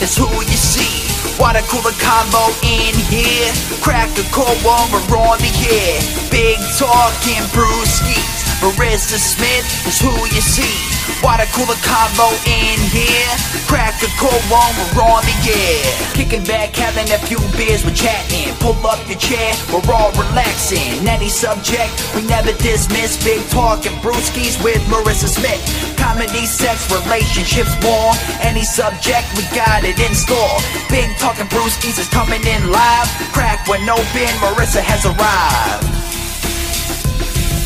is who you see. Water cooler combo in here. Crack a cold one, we're on the air. Big talking brewskis. Marissa Smith is who you see. Water cooler combo in here. Crack a cold one, we're on the air. Kicking back, having a few beers, we're chatting. Pull up your chair, we're all relaxing. Any subject, we never dismiss. Big talking brewskis with Marissa Smith. Comedy, sex, relationships, war. Any subject, we got it in store. Big talking brewskis is coming in live. Crack when open, Marissa has arrived.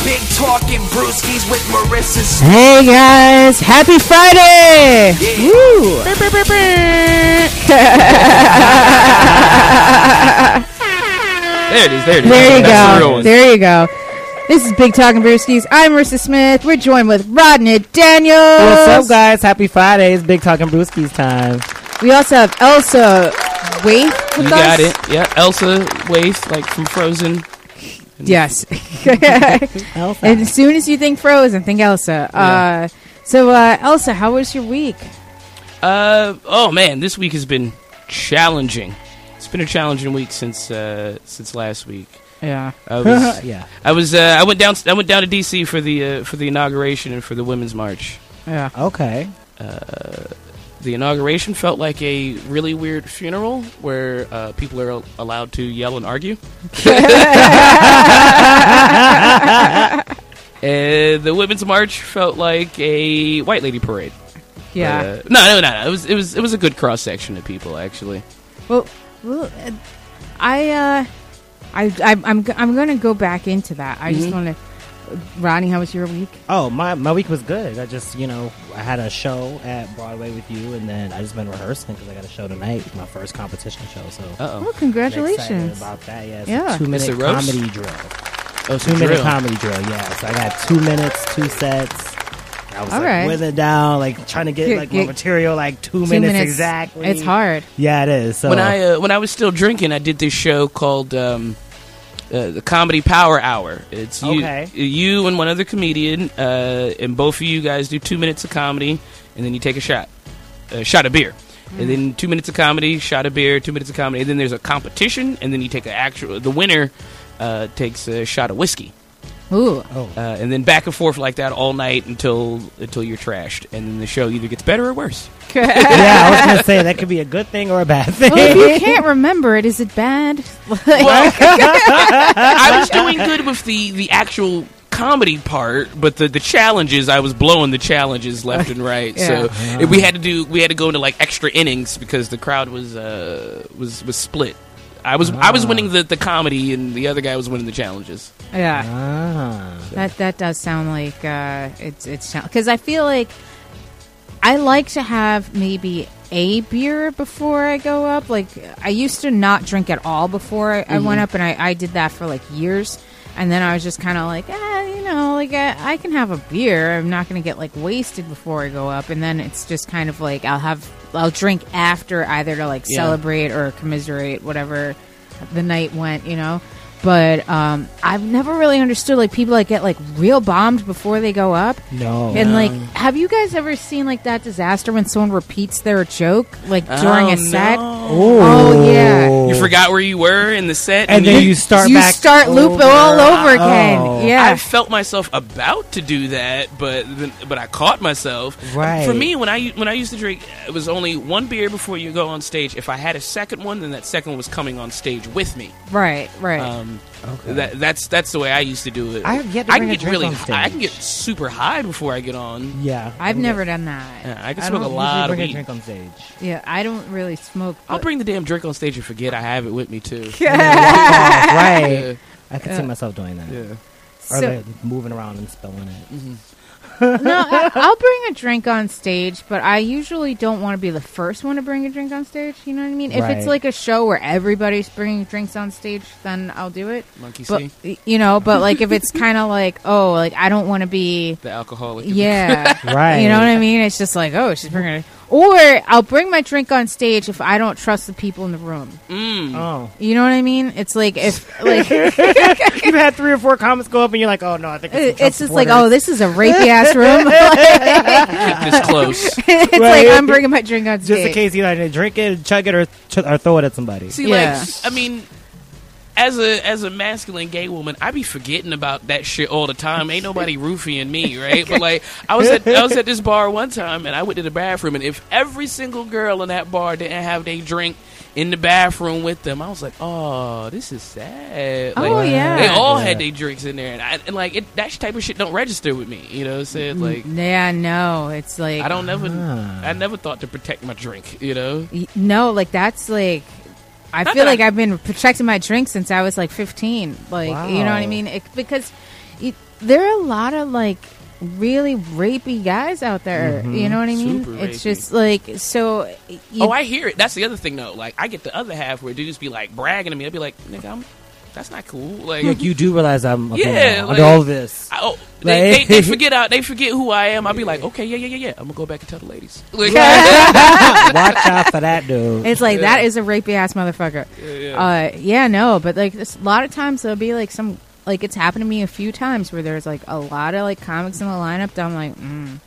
Big talking brewskis with Marissa Smith. Hey guys, happy Friday! Yeah. Woo! There it is. There it is. There you That's go. one. There you go. This is Big Talking Brewskis. I'm Marissa Smith. We're joined with Rodney Daniels. What's up, guys? Happy Friday. It's Big Talking Brewskis time. We also have Elsa Waite with You us. got it. Yeah, Elsa Waith, like from Frozen. Yes. Elsa. and as soon as you think Frozen, think Elsa. Uh, so, uh, Elsa, how was your week? Uh oh man, this week has been challenging. It's been a challenging week since uh, since last week. Yeah. I was yeah. I was uh, I went down I went down to DC for the uh, for the inauguration and for the women's march. Yeah. Okay. The inauguration felt like a really weird funeral where uh, people are allowed to yell and argue. and the women's march felt like a white lady parade. Yeah. Uh, no, no, no, no. It was it was it was a good cross section of people actually. Well, well, uh, I, uh, I, I, I'm, g- I'm going to go back into that. I Mm-hmm. just want to. Ronnie, how was your week? Oh, my, my week was good. I just, you know, I had a show at Broadway with you, and then I just been rehearsing because I got a show tonight, my first competition show. So Oh. I'm congratulations! about that. Yeah, it's Yeah. a two minute Is it roast? comedy drill. Oh, so Two minute drill. comedy drill. Yeah, so I got two minutes, two sets. I was All like right. with it down, like trying to get Get- like get- my material like two, Two minutes, minutes. exactly. It's hard. Yeah, it is. So When I uh, when I was still drinking, I did this show called um, uh, the Comedy Power Hour. It's you, Okay. you and one other comedian, uh, and both of you guys do two minutes of comedy, and then you take a shot, a shot of beer, and then two minutes of comedy, shot of beer, two minutes of comedy, and then there's a competition, and then you take an actual. The winner uh, takes a shot of whiskey. Ooh. oh, Uh, and then back and forth like that all night until until you're trashed, and then the show either gets better or worse. yeah, I was gonna say that could be a good thing or a bad thing. Well, if you can't remember it, is it bad? I was doing good with the the actual comedy part, but the the challenges I was blowing the challenges left and right. So if we had to do we had to go into like extra innings because the crowd was uh was was split. I was I was winning the, the comedy and the other guy was winning the challenges. yeah. ah. That that does sound like uh, it's it's because I feel like I like to have maybe a beer before I go up. Like I used to not drink at all before I, I went up, and I, I did that for like years. And then I was just kind of like, ah, you know, like I, I can have a beer. I'm not going to get like wasted before I go up. And then it's just kind of like I'll have I'll drink after either to like Yeah. celebrate or commiserate whatever the night went, you know. But um, I've never really understood like people that get like real bombed before they go up. No. And like, have you guys ever seen like that disaster when someone repeats their joke like during Oh, a set? no. Oh, yeah. You forgot where you were in the set, And then you start you back start loop over. all over again. Oh. Yeah. I felt myself about to do that, but but I caught myself. Right. For me, when I when I used to drink, it was only one beer before you go on stage. If I had a second one, then that second one was coming on stage with me. right, right. Um, Um, okay. that that's that's the way I used to do it. I have yet to I can a get drink really on hi- I can get super high before I get on. yeah. I've I'm never done that. Yeah, I can I smoke don't a lot of usually bring a weed. drink on stage. Yeah, I don't really smoke. I'll bring the damn drink on stage and forget I have it with me too. right. Yeah. I could see myself doing that. Yeah. Or So- like moving around and spilling it. Mm-hmm. No, I, I'll bring a drink on stage, but I usually don't want to be the first one to bring a drink on stage. You know what I mean? If it's like a show where everybody's bringing drinks on stage, then I'll do it. Monkey But see you know, but like if it's kind of like, oh, like I don't want to be, the alcoholic. yeah, Right. You know what I mean? It's just like, oh, she's bringing it. Or I'll bring my drink on stage if I don't trust the people in the room. Mm. Oh. You know what I mean? It's like if like You've had three or four comments go up and you're like, oh no, I think it's, it's Trump just like, oh, this is a rapey ass room. Get this close. it's Right. like I'm bringing my drink on stage. Just in case you either drink it, chug it, or, ch- or throw it at somebody. See, Yeah. like, I mean, as a as a masculine gay woman, I be forgetting about that shit all the time. Ain't nobody roofing me, right? But like, I was at I was at this bar one time, and I went to the bathroom, and if every single girl in that bar didn't have their drink in the bathroom with them, I was like, oh, this is sad. Like, Oh, yeah. They all Yeah. had their drinks in there, and, I, and like it, that type of shit don't register with me. You know what I'm saying? Like, Yeah, no, it's like I don't never, Ah. I never thought to protect my drink. You know? no, like that's like I Not feel like I- I've been protecting my drink since I was like 15. Like, you know what I mean? It, because it, there are a lot of like really rapey guys out there. Mm-hmm. You know what I mean? Super it's rapey. just like so. You, Oh, I hear it. That's the other thing, though. Like, I get the other half where dudes be like bragging to me. I'd be like, nigga, I'm. That's not cool. Like, Like you do realize I'm a Yeah, female like- under all this. I, oh, they, Like- they, they forget out. They forget who I am. I'll be like, okay, yeah, yeah, yeah, yeah. I'm gonna go back and tell the ladies. Like, Watch out for that dude. it's like Yeah. that is a rapey ass motherfucker. Yeah, yeah. Uh, yeah, no, but like this, a lot of times there'll be like some like it's happened to me a few times where there's like a lot of like comics in the lineup that I'm like, mm,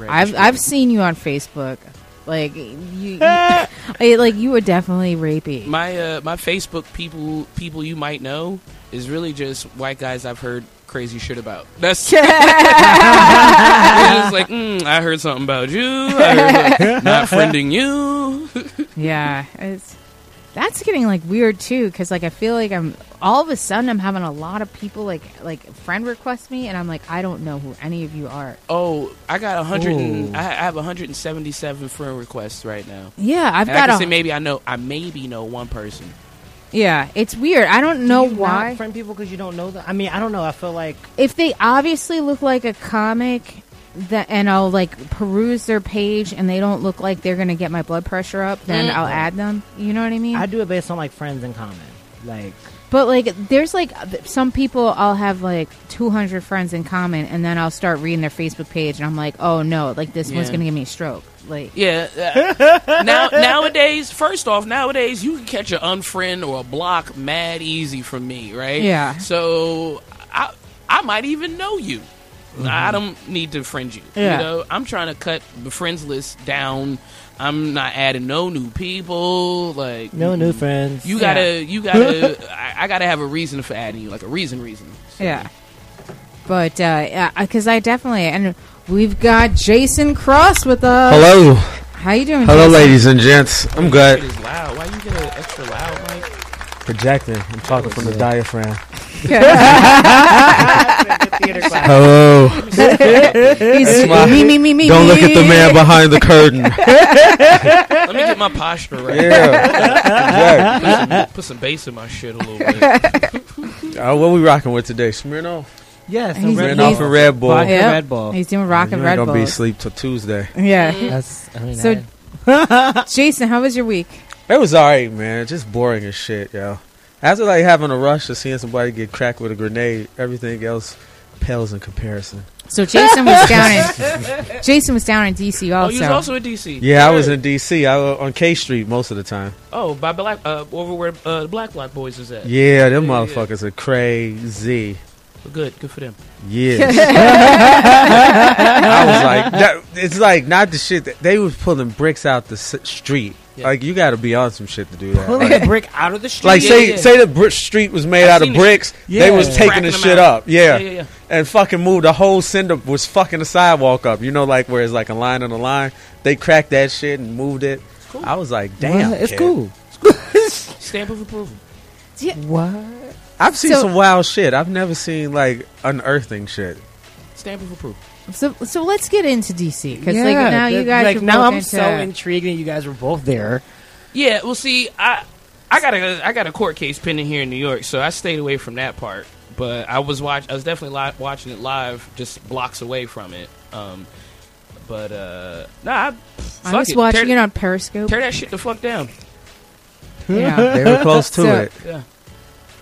I've I've seen you on Facebook, like you, you I- like you were definitely rapey. my uh, my Facebook people people you might know is really just white guys I've heard crazy shit about. That's it's just like mm, I heard something about you. I heard something- not friending you. yeah, it's that's getting like weird too because like I feel like I'm all of a sudden I'm having a lot of people like like friend request me and I'm like I don't know who any of you are. Oh, I got a hundred. and- I I have 177 friend requests right now. Yeah, I've And I got can a say maybe I know. I maybe know one person. yeah. It's weird. I don't know Do you why. not friend people because you don't know them. I mean, I don't know. I feel like if they obviously look like a comic that and I'll like peruse their page and they don't look like they're gonna get my blood pressure up, then I'll add them. You know what I mean? I do it based on like friends in common. Like but like, there's like some people I'll have like 200 friends in common, and then I'll start reading their Facebook page, and I'm like, oh no, like this one's Yeah. gonna give me a stroke. Like, Yeah. uh, now nowadays, first off, nowadays you can catch an unfriend or a block mad easy from me, right? Yeah. So I I might even know you. I don't need to friend you. Yeah. You know, I'm trying to cut the friends list down. I'm not adding no new people. Like no new friends. You gotta, you gotta. I, I gotta have a reason for adding you, like a reason, reason. So- yeah. But uh, yeah, because I definitely and we've got Jason Cross with us. Hello, How you doing? hello, Jason? ladies and gents. I'm good. is loud. Why you get an extra loud mic? Projecting. I'm talking from the Yeah. diaphragm. theater class. Hello. He's- my- me, me, me, me. Don't look me. at the man behind the curtain. Let me get my posture right. Yeah. Put some, put some bass in my shit a little bit. Uh, what we rocking with today? Smirnoff. Yes, He's- Red Smirnoff he's- and Red Bull. Vodka Yep. Red Bull. He's doing rock and Red ain't gonna be asleep till Tuesday. Yeah. That's I mean, So- I- Jason, how was your week? It was alright, man. Just boring as shit, yo. After like having a rush of seeing somebody get cracked with a grenade, everything else pales in comparison. So Jason was down in Jason was down in DC Oh, also. you was also in DC. Yeah, I was in D.C. I was on K Street most of the time. Oh, by Black, uh, over where uh, the Black Black Boys is at. Yeah, them Yeah, yeah. motherfuckers are crazy. Good, good for them. Yeah. I was like, that, it's like not the shit that they was pulling bricks out the street. Yeah. Like you got to be on some shit to do that. Pulling Like, a brick out of the street. like say yeah. say the brick street was made I've out of seen the bricks, they was Yeah. taking the shit out. up. Yeah. Yeah, yeah, yeah. And fucking moved the whole cinder was fucking the sidewalk up. You know, like where it's like a line on a line. They cracked that shit and moved it. Cool. I was like, damn, Well, it's kid. cool. Stamp of approval. What? I've seen So- some wild shit. I've never seen like unearthing shit. Stamp of approval. So so let's get into DC because like now you guys like are now both I'm into, so intrigued that you guys were both there. Yeah, well, see, I I got a I got a court case pending here in New York, so I stayed away from that part. But I was watch I was definitely li- watching it live, just blocks away from it. Um, but uh, nah, I, I was it. watching tear, it on Periscope. tear that shit the fuck down. yeah. They were close to So- it. Yeah.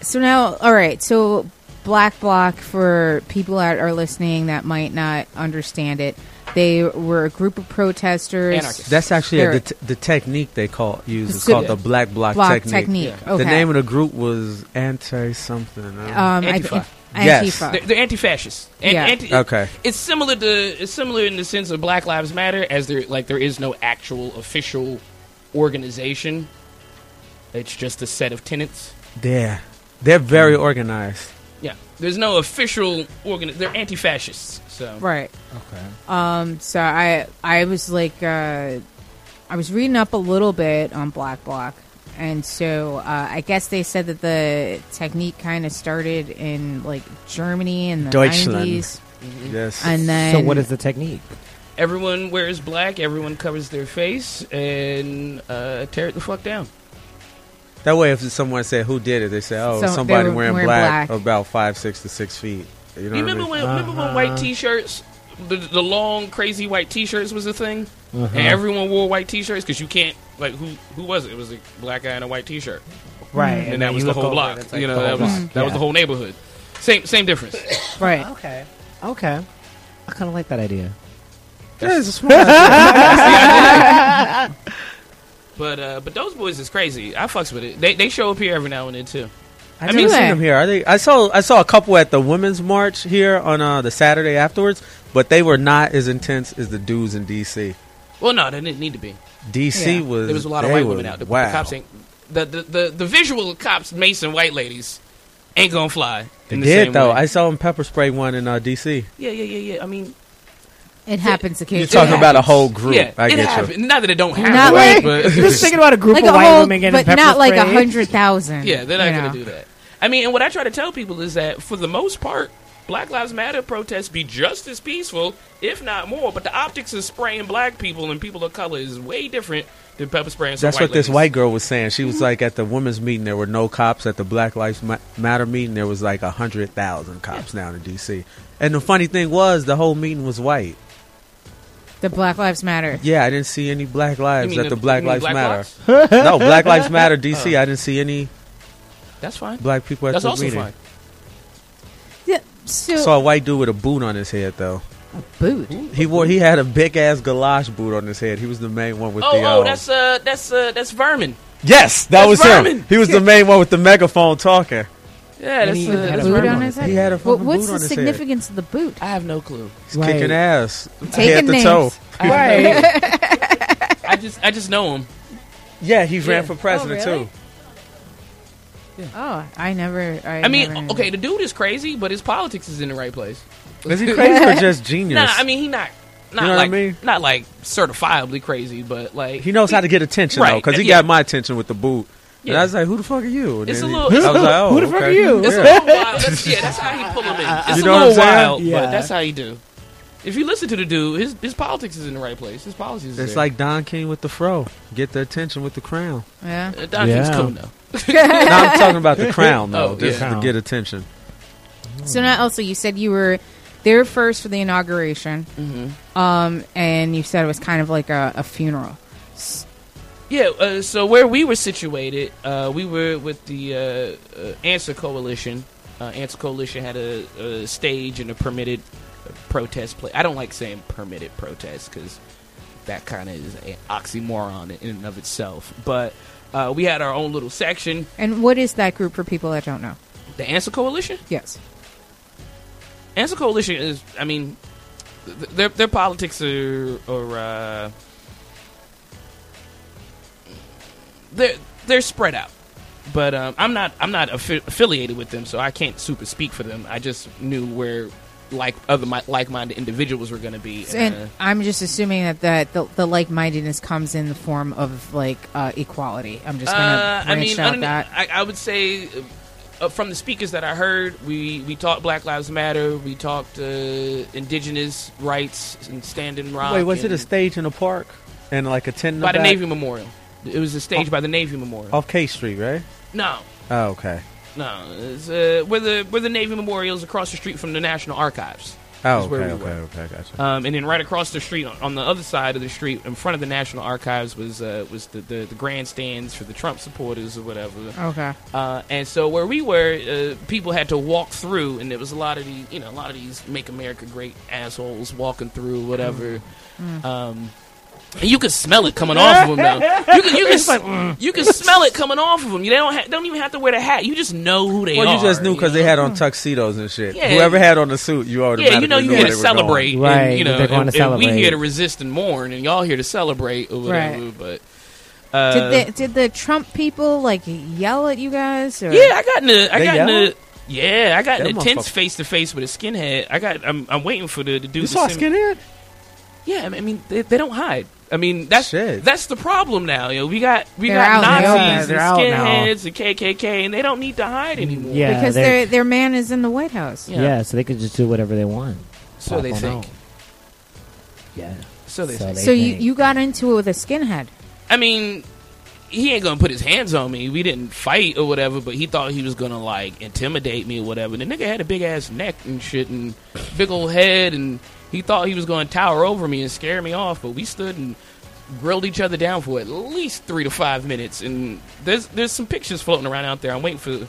So now, all right. So Black Bloc, for people that are listening that might not understand it, they were a group of protesters. Anarchists. That's actually a, the, the technique they call use. It's called the black block, Bloc technique. technique. Yeah. Okay. The name of the group was anti something. um, I- Antifa. Yes. Antifa. They're, they're anti-fascist. An- Yeah. anti- Okay. It's similar to it's similar in the sense of Black Lives Matter, as there like there is no actual official organization. It's just a set of tenants. Yeah, they're very organized. Yeah, there's no official organ. They're anti-fascists. So Right. Okay. Um. So I I was like uh, I was reading up a little bit on Black Bloc, and so uh, I guess they said that the technique kind of started in like Germany in the Deutschland. nineties, Yes. and then So what is the technique? everyone wears black. Everyone covers their face and uh, tear it the fuck down. That way, if someone said who did it, they say, "Oh, So they somebody were wearing, wearing black, black. about five, six to six feet." You know you what I remember mean? when remember when Uh-huh. white T-shirts, the, the long crazy white T-shirts was a thing, Uh-huh. and everyone wore white T-shirts because you can't like who who was it? It was a black guy in a white T-shirt, Right. and, then that was you the look whole over block. it's like you know the that whole was block. that was Yeah. the whole neighborhood. Same same difference. right. Okay. Okay. I kind of like that idea. Yeah, it's a smart But uh, but those boys is crazy. I fucks with it. They they show up here every now and then too. I, I mean, mean- seen them here. Are they? I saw I saw a couple at the women's march here on uh, the Saturday afterwards, but they were not as intense as the dudes in DC. Well, no, they didn't need to be. DC Yeah. was There was a lot of white were- women out there. Wow, The cops ain't the the, the the visual of cops macing white ladies ain't gonna fly. they the did same though. way. I saw them pepper spray one in uh, DC. yeah, yeah, yeah, yeah. I mean, It happens occasionally. You're talking about a whole group. yeah, I it get you. Not that it don't happen, Not like- but Just thinking about a group like of a white whole, women getting but pepper not like a hundred thousand. yeah, they're not gonna do that. I mean, and what I try to tell people is that for the most part, Black Lives Matter protests be just as peaceful, if not more. But the optics of spraying black people and people of color is way different than pepper spraying. some That's white what this white girl was saying. She was mm-hmm. like, at the women's meeting, there were no cops. At the Black Lives Matter meeting, there was like a hundred thousand cops down in DC. And the funny thing was, the whole meeting was white. The Black Lives Matter. Yeah, I didn't see any Black You lives mean at the, you Black mean Lives black Matter. blocks? no, Black Lives Matter DC. I didn't see any That's fine. black people at That's the also meeting. fine. Yeah. So Saw a white dude with a boot on his head though. A boot. He wore he had a big ass galosh boot on his head. He was the main one with Oh, the. oh, uh, that's uh, that's uh, that's Vermin. yes, that that's was Vermin. him. He was the main one with the megaphone talking. Yeah, that's, he uh, had a that's boot on his head. He had a Well, what's boot the on his head. significance of the boot? I have no clue. He's kicking ass. Taking head to names. toe. Right. I just I just know him. Yeah, he ran for president Oh, really? too. Oh, I never. I, I mean, never okay, the dude is crazy, but his politics is in the right place. Is he crazy or just genius? Nah, I mean he not not You know what I like mean? not like certifiably crazy, but like he knows how to get attention though, because he yeah. got my attention with the boot. And I was like, "Who the fuck are you?" And It's then a he- little- I was like, "Oh, Who the fuck are you? It's Yeah. a little wild. That's, yeah, that's how he pull him in. It's You a know what I'm little wild, Yeah. but that's how he do. If you listen to the dude, his his politics is in the right place. His policies. It's there. like Don King with the fro. Get the attention with the crown. Yeah. Uh, Don King's cool now. no, I'm talking about the crown though, Oh, just yeah. to get attention. So now, also, you said you were there first for the inauguration, Mm-hmm. um, and you said it was kind of like a, a funeral. Yeah, uh, so where we were situated, uh, we were with the uh, uh, Answer Coalition, Uh, Answer Coalition had a, a stage and a permitted protest play. I don't like saying permitted protest because that kind of is an oxymoron in and of itself. But uh, we had our own little section, And what is that group for people that don't know? the Answer Coalition. Yes. Answer Coalition is, I mean, th- their their politics are, are they're they're spread out. But um, I'm not I'm not affi- affiliated with them, so I can't super speak for them. I just knew where like other mi- like-minded individuals were going to be. And uh, I'm just assuming that the, the, the like mindedness comes in the form of like uh, equality. I'm just going to Uh, branch I mean, out that. I, I would say uh, from the speakers that I heard, we we talked Black Lives Matter, we talked uh, indigenous rights and standing rock. Wait, was it a stage in the park and like a tent in by the back? Navy Memorial? It was a stage by the Navy Memorial. off K Street, right? No, Oh, okay. no, it's, uh, where the where the Navy Memorial is across the street from the National Archives. Oh, That's where we okay, were. okay, gotcha. Um, and then right across the street, on- on the other side of the street, in front of the National Archives, was uh, was the, the the grandstands for the Trump supporters or whatever. okay. Uh, and so where we were, uh, people had to walk through, and there was a lot of these, you know, a lot of these "Make America Great" assholes walking through, whatever. Um, and you could smell it coming off of them, though. You can, you can, like, you can smell it coming off of them. You don't ha- don't even have to wear the hat. You just know who they Well, are. Well, you just knew because they had on tuxedos and shit. Yeah. Whoever had on the suit, you already Yeah, you know, you knew here to were going. celebrate, Right, And, you know, they're going and, to and we here to resist and mourn, and y'all here to celebrate or whatever. Right. But uh, Did the, did the Trump people like yell at you guys? Or? Yeah, I got in a, I They got in a, yeah, I got in a tense face to face with a skinhead. I got, I'm, I'm waiting for the, the dude. You to saw send- skinhead? Yeah, I mean, they, they don't hide. I mean, that's Shit. that's the problem now. You know, we got we They're got out in. Nazis They're and now. skinheads and KKK, and they don't need to hide mm, anymore. Yeah, because they're- their their man is in the White House. Yeah. Yeah. so they could just do whatever they want. so they Pop on think. out. Yeah. So they So think. they- So you, think. you got into it with a skinhead. I mean, he ain't gonna put his hands on me. We didn't fight or whatever, but he thought he was gonna like intimidate me or whatever. The nigga had a big ass neck and shit and big old head, and he thought he was gonna tower over me and scare me off. But we stood and grilled each other down for at least three to five minutes. And there's there's some pictures floating around out there. I'm waiting for.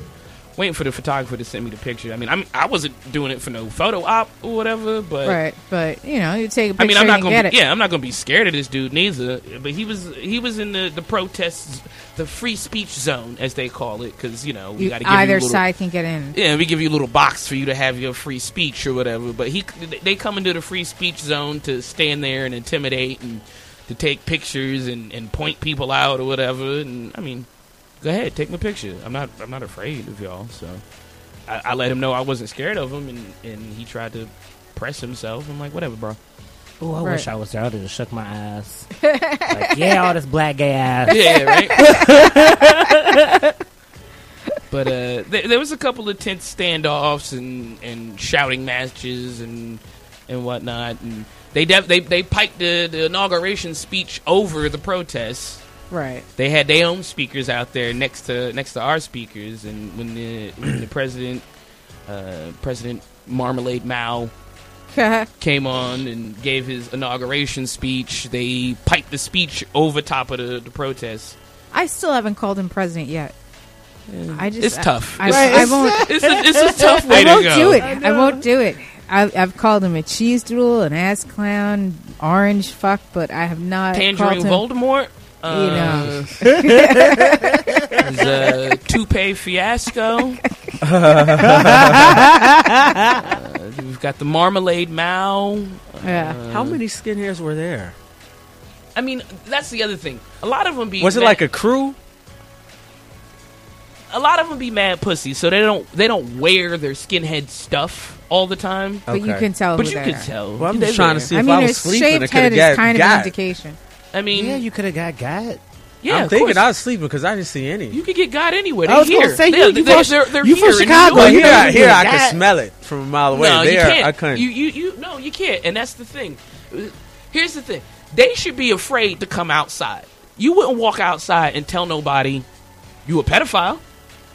Waiting for the photographer to send me the picture. I mean, I'm, I wasn't doing it for no photo op or whatever, but Right, but you know, you take a picture I mean, I'm not gonna be, it. yeah, I'm not gonna be scared of this dude neither. But he was he was in the the protests, the free speech zone as they call it, because you know we You- got to give you a either little, side can get in. Yeah, we give you a little box for you to have your free speech or whatever. But he they come into the free speech zone to stand there and intimidate and to take pictures and, and point people out or whatever. And I mean, go ahead, take my picture. I'm not I'm not afraid of y'all. So I, I let him know I wasn't scared of him, and and he tried to press himself. I'm like, whatever, bro. Oh, I Right. wish I was there. I would have just shook my ass. like, yeah, all this black gay ass. yeah, right. but uh, th- there was a couple of tense standoffs and, and shouting matches and and whatnot, and they def- they they piped the, the inauguration speech over the protests. Right. They had their own speakers out there next to next to our speakers, and when the when the president uh, President Marmalade Mao came on and gave his inauguration speech, they piped the speech over top of the, the protests. I still haven't called him president yet. I just It's tough. I, It's- I, I won't. It's a, it's a tough way I won't go. do it. I, won't do it. I, I've called him a cheese drool, an ass clown, orange fuck, but I have not Tangerine called him. Voldemort. You Uh, is a toupee fiasco. Uh, we've got the marmalade Mao. Yeah. How many skinheads were there? I mean, that's the other thing. A lot of them be Was it mad- like a crew? a lot of them be mad pussies, so they don't they don't wear their skinhead stuff all the time. But you can tell But who you they could are. tell. Well, I'm just trying to see I if mean, I a was sleeping. shaved It head could is have kind got. of an got. indication. I mean, Yeah, you could have got got. yeah, I'm thinking course. I was sleeping because I didn't see any. You could get God anywhere. I They're was gonna here. say, they're, you- you they're, from- they're, they're you from here in Chicago, Well, you here, know I, you here I have could smell it from a mile away. No, you can't. I couldn't. You, you, you, no, you can't. And that's the thing. Here's the thing. They should be afraid to come outside. You wouldn't walk outside and tell nobody you a pedophile,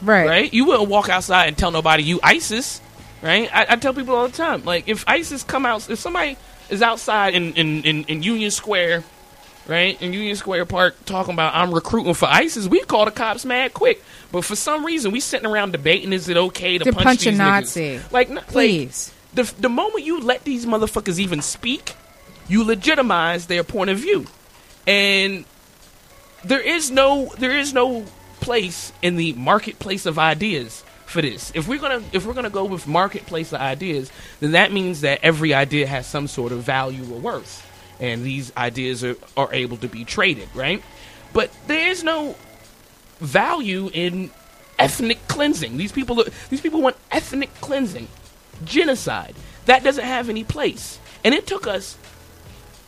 Right. right? You wouldn't walk outside and tell nobody you ISIS, right? I, I tell people all the time, like if ISIS come out, if somebody is outside in in, in, in Union Square, right? In Union Square Park, talking about I'm recruiting for ISIS. We call the cops mad quick, but for some reason we sitting around debating: is it okay to, To punch, punch a these Nazi. Niggas? Like, n- like Please. the the moment you let these motherfuckers even speak, you legitimize their point of view, and there is no there is no place in the marketplace of ideas for this. If we're gonna if we're gonna go with marketplace of ideas, then that means that every idea has some sort of value or worth, and these ideas are, are able to be traded, right? But there is no value in ethnic cleansing. These people these people want ethnic cleansing, genocide. That doesn't have any place, and it took us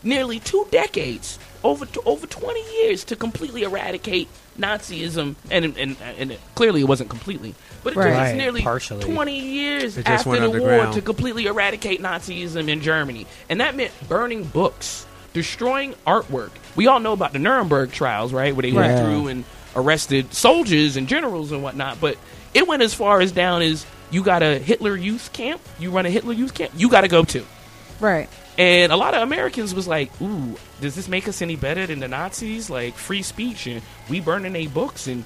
nearly two decades, over over twenty years, to completely eradicate Nazism, and and and it, clearly it wasn't completely, but it took us nearly partially. twenty years It just after went the war underground. to completely eradicate Nazism in Germany, and that meant burning books, destroying artwork. We all know about the Nuremberg trials, right, where they went Right. through and arrested soldiers and generals and whatnot, but it went as far as down as you got a Hitler youth camp, you run a Hitler youth camp, you got to go to. Right. And a lot of Americans was like, "Ooh, does this make us any better than the Nazis? Like free speech and we burning their books and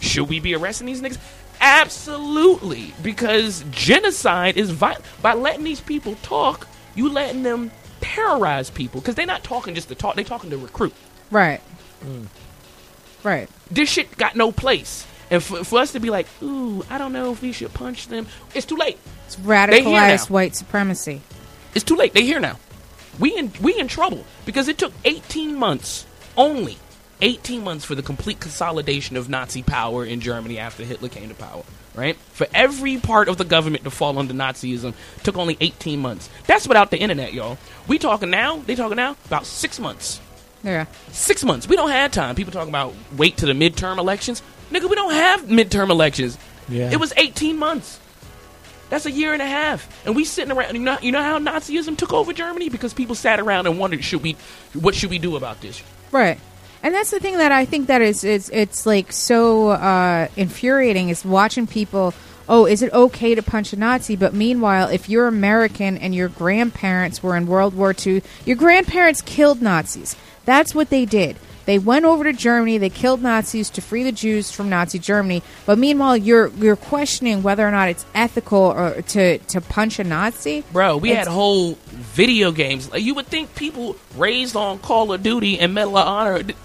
should we be arresting these niggas?" Absolutely, because genocide is vi- by letting these people talk. You letting them terrorize people because they're not talking just to talk; they're talking to recruit. Right. Mm. Right. This shit got no place. And for, for us to be like, "Ooh, I don't know if we should punch them," it's too late. It's radicalized white supremacy. It's too late. They here now. We in we in trouble because it took 18 months only 18 months for the complete consolidation of Nazi power in Germany after Hitler came to power. Right? For every part of the government to fall under Nazism took only 18 months. That's without the internet, y'all. We talking now? They talking now about six months. Yeah. Six months. We don't have time. People talking about wait to the midterm elections. Nigga, we don't have midterm elections. Yeah. It was 18 months. That's a year and a half. And we sitting around. You know, you know how Nazism took over Germany because people sat around and wondered, should we, what should we do about this? Right. And that's the thing that I think that is is it's like so uh, infuriating is watching people. Oh, is it okay to punch a Nazi? But meanwhile, if you're American and your grandparents were in World War II, your grandparents killed Nazis. That's what they did. They went over to Germany. They killed Nazis to free the Jews from Nazi Germany. But meanwhile, you're you're questioning whether or not it's ethical or to to punch a Nazi. Bro, we It's- had whole video games. Like, you would think people raised on Call of Duty and Medal of Honor. th-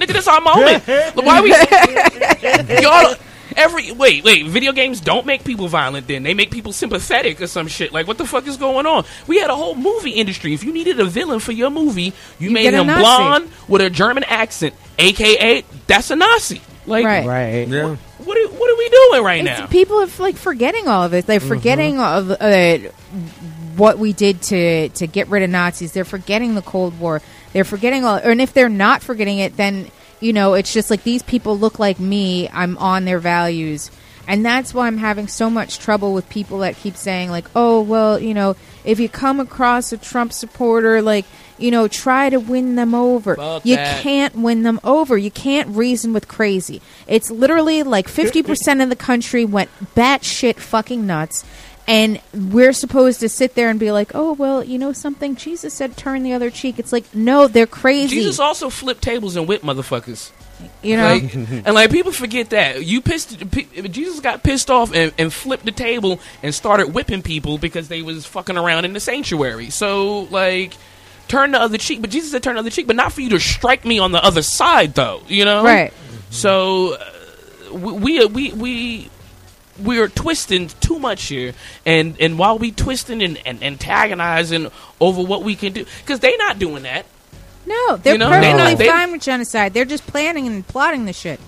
Nigga, this our moment. Look, Why we y'all? Every wait, wait. Video games don't make people violent. Then they make people sympathetic or some shit. Like, what the fuck is going on? We had a whole movie industry. If you needed a villain for your movie, you, You made him blonde with a German accent, aka that's a Nazi. Like, Right. Right. Yeah. what are, what are we doing right It's- now? People are like forgetting all of this. They're Mm-hmm. forgetting of uh, what we did to to get rid of Nazis. They're forgetting the Cold War. They're forgetting all. And if they're not forgetting it, then you know it's just like these people look like me. I'm on their values. And that's why I'm having so much trouble with people that keep saying like, "Oh, well, you know, if you come across a Trump supporter, like, you know, try to win them over." Fuck you that. can't win them over. You can't reason with crazy. It's literally like 50% of the country went batshit fucking nuts. And we're supposed to sit there and be like, oh, well, you know something? Jesus said turn the other cheek. It's like, no, they're crazy. Jesus also flipped tables and whipped motherfuckers. you know? Like, and like people forget that you pissed. P- Jesus got pissed off and, and flipped the table and started whipping people because they was fucking around in the sanctuary. So like, turn the other cheek. But Jesus said turn the other cheek, but not for you to strike me on the other side, though. You know, right. So uh, we we we we are twisting too much here, and and while we twisting and, and antagonizing over what we can do, because they're not doing that. No, they're You know, they perfectly not- they- fine with genocide. They're just planning and plotting the shit.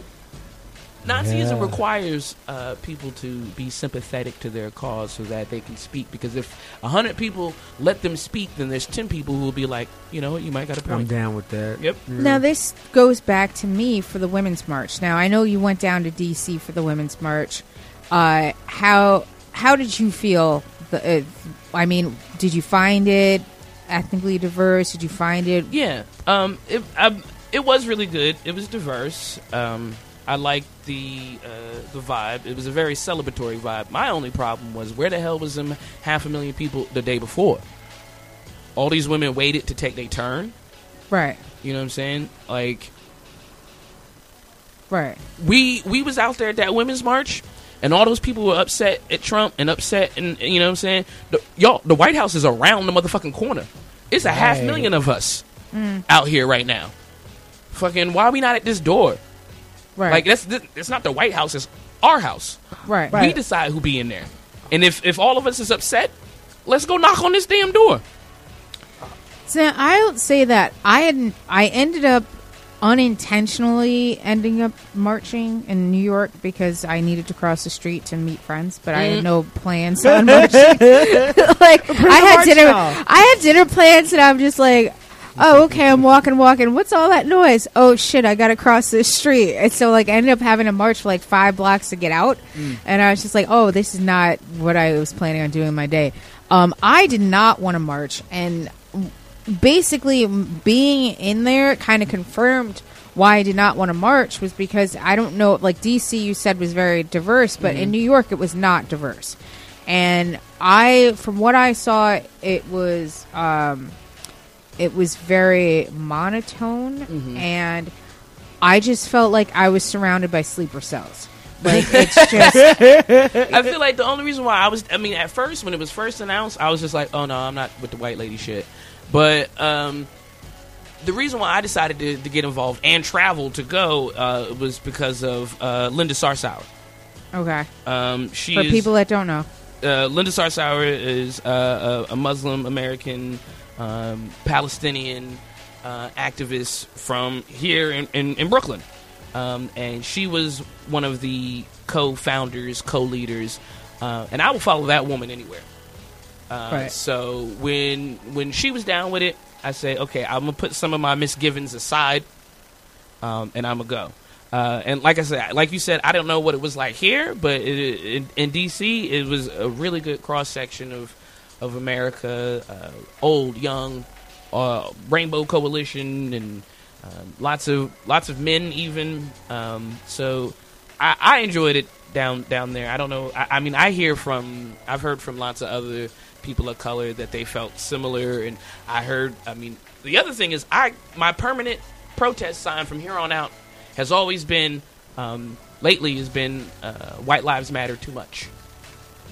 Nazism Yeah. requires uh, people to be sympathetic to their cause so that they can speak. Because if a hundred people let them speak, then there's ten people who will be like, you know you might got a I'm down with that. Yep. Now this goes back to me for the women's march. Now I know you went down to DC for the women's march. Uh, how how did you feel? The, uh, I mean, did you find it ethnically diverse? Did you find it? Yeah. Um. It, um, it was really good. It was diverse. Um. I liked the uh, the vibe. It was a very celebratory vibe. My only problem was where the hell was them half a million people the day before? All these women waited to take their turn. Right. You know what I'm saying? Like Right. we we was out there at that women's march and all those people were upset at Trump and upset and you know what I'm saying? The, y'all the White House is around the motherfucking corner. It's a half million of us mm. out here right now. Fucking why are we not at this door? Right. Like that's this, it's not the White House, it's our house. right. We decide who be in there. And if if all of us is upset, let's go knock on this damn door. So I'll say that I had I ended up unintentionally ending up marching in New York because I needed to cross the street to meet friends, but I Mm. had no plans on marching. like I had dinner. I had dinner plans, and I'm just like. Oh, okay. I'm walking, walking. What's all that noise? Oh shit! I gotta cross this street, and so like I ended up having to march for like five blocks to get out, and I was just like, oh, this is not what I was planning on doing in my day. Um, I did not want to march, and basically being in there kind of confirmed why I did not want to march was because I don't know like DC you said was very diverse but in New York it was not diverse. And I from what I saw it was um it was very monotone and I just felt like I was surrounded by sleeper cells. Like it's just I feel like the only reason why I was, I mean, at first when it was first announced, I was just like, oh no, I'm not with the white lady shit. But um, the reason why I decided to, to get involved and travel to go uh, was because of uh, Linda Sarsour. okay Um, she for is, people that don't know uh, Linda Sarsour is uh, a, a Muslim American um, Palestinian uh, activist from here in, in, in Brooklyn. Um, and she was one of the co-founders, co-leaders, uh, and I will follow that woman anywhere. Uh, Right. So when when she was down with it, I said, okay, I'm gonna put some of my misgivings aside, um, and I'm gonna go. Uh, and like I said, like you said, I don't know what it was like here, but it, in, in DC, it was a really good cross section of of America, uh, old, young, uh, Rainbow Coalition, and um, lots of lots of men even. Um, so I, I enjoyed it down down there. I don't know. I, I mean, I hear from I've heard from lots of other people of color that they felt similar, and I heard. I mean, the other thing is, I my permanent protest sign from here on out has always been um, lately has been uh, White Lives Matter too much,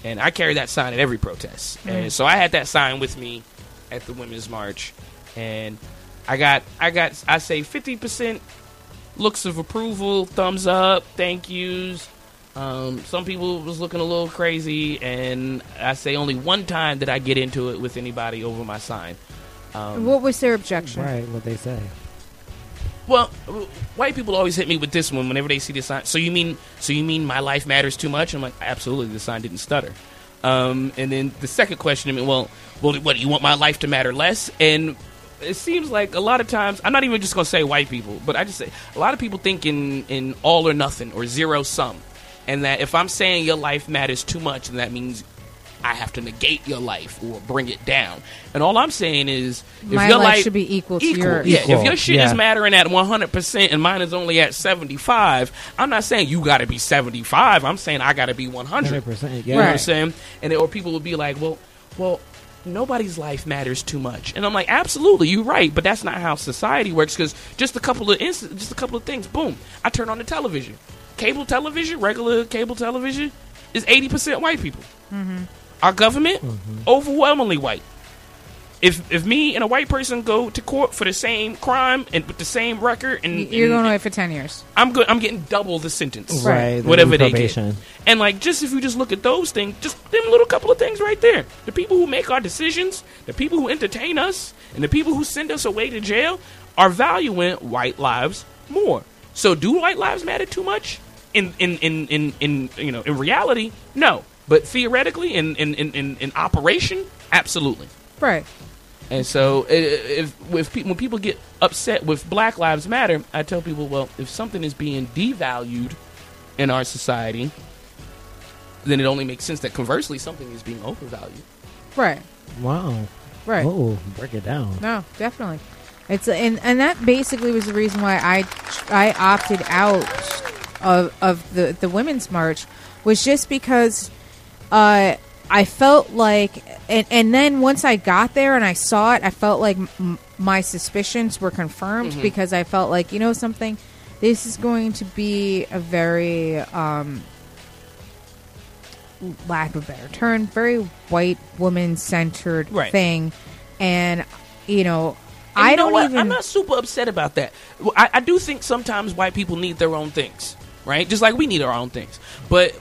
and I carry that sign at every protest, and so I had that sign with me at the Women's March, and I got I got I say fifty percent looks of approval, thumbs up, thank yous. Um, some people was looking a little crazy, and I say only one time did I get into it with anybody over my sign. Um, what was their objection Right, what they say. well, white people always hit me with this one whenever they see the sign. So you mean, so you mean my life matters too much? I'm like, absolutely. The sign didn't stutter. Um, and then the second question, I mean, well, well, what do you want my life to matter less? And it seems like a lot of times, I'm not even just gonna say white people, but I just say a lot of people think in in all or nothing or zero sum, and that if I'm saying your life matters too much, then that means I have to negate your life or bring it down. And all I'm saying is, if My your life life should be equal to yours. Yeah, Equal, if your shit yeah. is mattering at 100% and mine is only at 75, I'm not saying you got to be 75. I'm saying I got to be 100. 100%, You yeah. know what I'm saying? And or people will be like, well, well, nobody's life matters too much. And I'm like, absolutely, you're right, but that's not how society works. Because just a couple of inst- just a couple of things, boom, I turn on the television, cable television, regular cable television, is 80% white people. Mm-hmm. Our government, mm-hmm. overwhelmingly white. If if me and a white person go to court for the same crime and with the same record, and, you're and- going away for 10 years I'm good. I'm getting double the sentence, Right, the Whatever they get. And like, just if you just look at those things, just them little couple of things right there. The people who make our decisions, the people who entertain us, and the people who send us away to jail are valuing white lives more. So, do white lives matter too much? In in in in, in you know in reality, no. But theoretically, in in in, in, in operation, absolutely. right And so, if, if pe- when people get upset with Black Lives Matter, I tell people, well, if something is being devalued in our society, then it only makes sense that conversely, something is being overvalued. right Wow. right Oh, break it down. No, definitely. It's and and that basically was the reason why I I opted out of of the the women's march was just because uh I felt like, and, and then once I got there and I saw it, I felt like m- my suspicions were confirmed Mm-hmm. because I felt like, you know, something, this is going to be a very, um, lack of a better term, very white woman centered Right. thing. And, you know, And I you know don't what? even. I'm not super upset about that. I, I do think sometimes white people need their own things, right? Just like we need our own things. But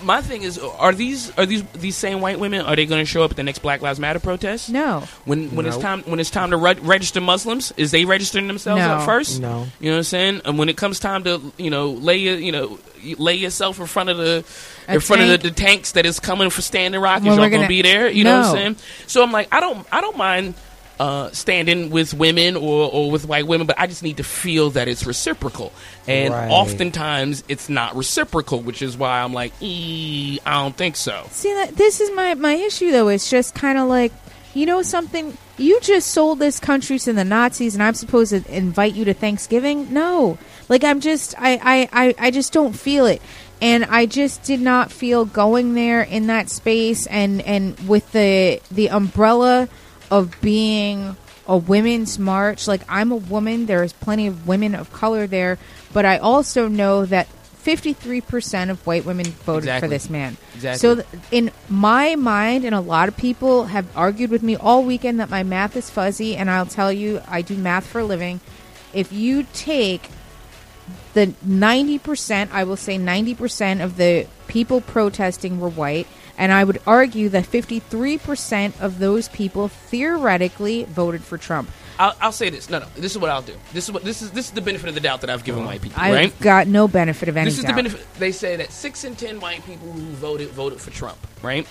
my thing is, are these are these these same white women? Are they going to show up at the next Black Lives Matter protest? no. When when it's time when it's time to re- register Muslims, is they registering themselves No. up first? No. You know what I'm saying? And when it comes time to you know lay you know lay yourself in front of the A in front of the, the tanks that is coming for Standing Rock, is Well, y'all we're gonna, gonna- be there? You know what I'm saying? So I'm like, I don't I don't mind uh, standing with women or, or with white women, but I just need to feel that it's reciprocal. And Right. oftentimes it's not reciprocal, which is why I'm like, "Eh, I don't think so. See that this is my my issue though. It's just kind of like you know something. You just sold this country to the Nazis, and I'm supposed to invite you to Thanksgiving? No, like I'm just I I I, I just don't feel it. And I just did not feel going there in that space, and and with the the umbrella of being a women's march. Like I'm a woman, there's plenty of women of color there, but I also know that 53% of white women voted for this man. Exactly. So th- in my mind and a lot of people have argued with me all weekend that my math is fuzzy and I'll tell you I do math for a living. If you take the 90%, I will say 90% of the people protesting were white. And I would argue that 53% of those people theoretically voted for Trump. I'll, I'll say this. No, no. This is what I'll do. This is what this is. This is the benefit of the doubt that I've given white people. I've right? got no benefit of any This is doubt. the benefit. They say that six in ten white people who voted voted for Trump. Right?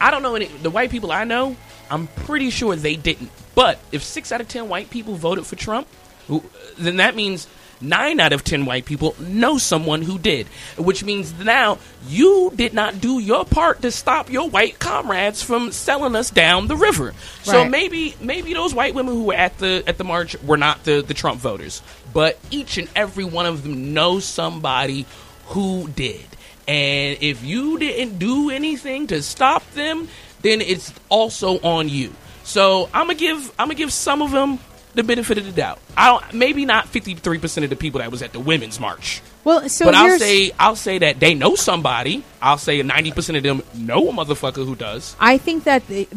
I don't know any. The white people I know, I'm pretty sure they didn't. But if six out of ten white people voted for Trump, who- then that means nine out of ten white people know someone who did. Which means now you did not do your part to stop your white comrades from selling us down the river. So maybe maybe those white women who were at the at the march were not the the Trump voters, but each and every one of them knows somebody who did. And if you didn't do anything to stop them, then it's also on you. So I'm gonna give I'm gonna give some of them the benefit of the doubt. I don't maybe not 53 percent of the people that was at the women's march, well, so but I'll say I'll say that they know somebody. I'll say 90 percent of them know a motherfucker who does. I think that the,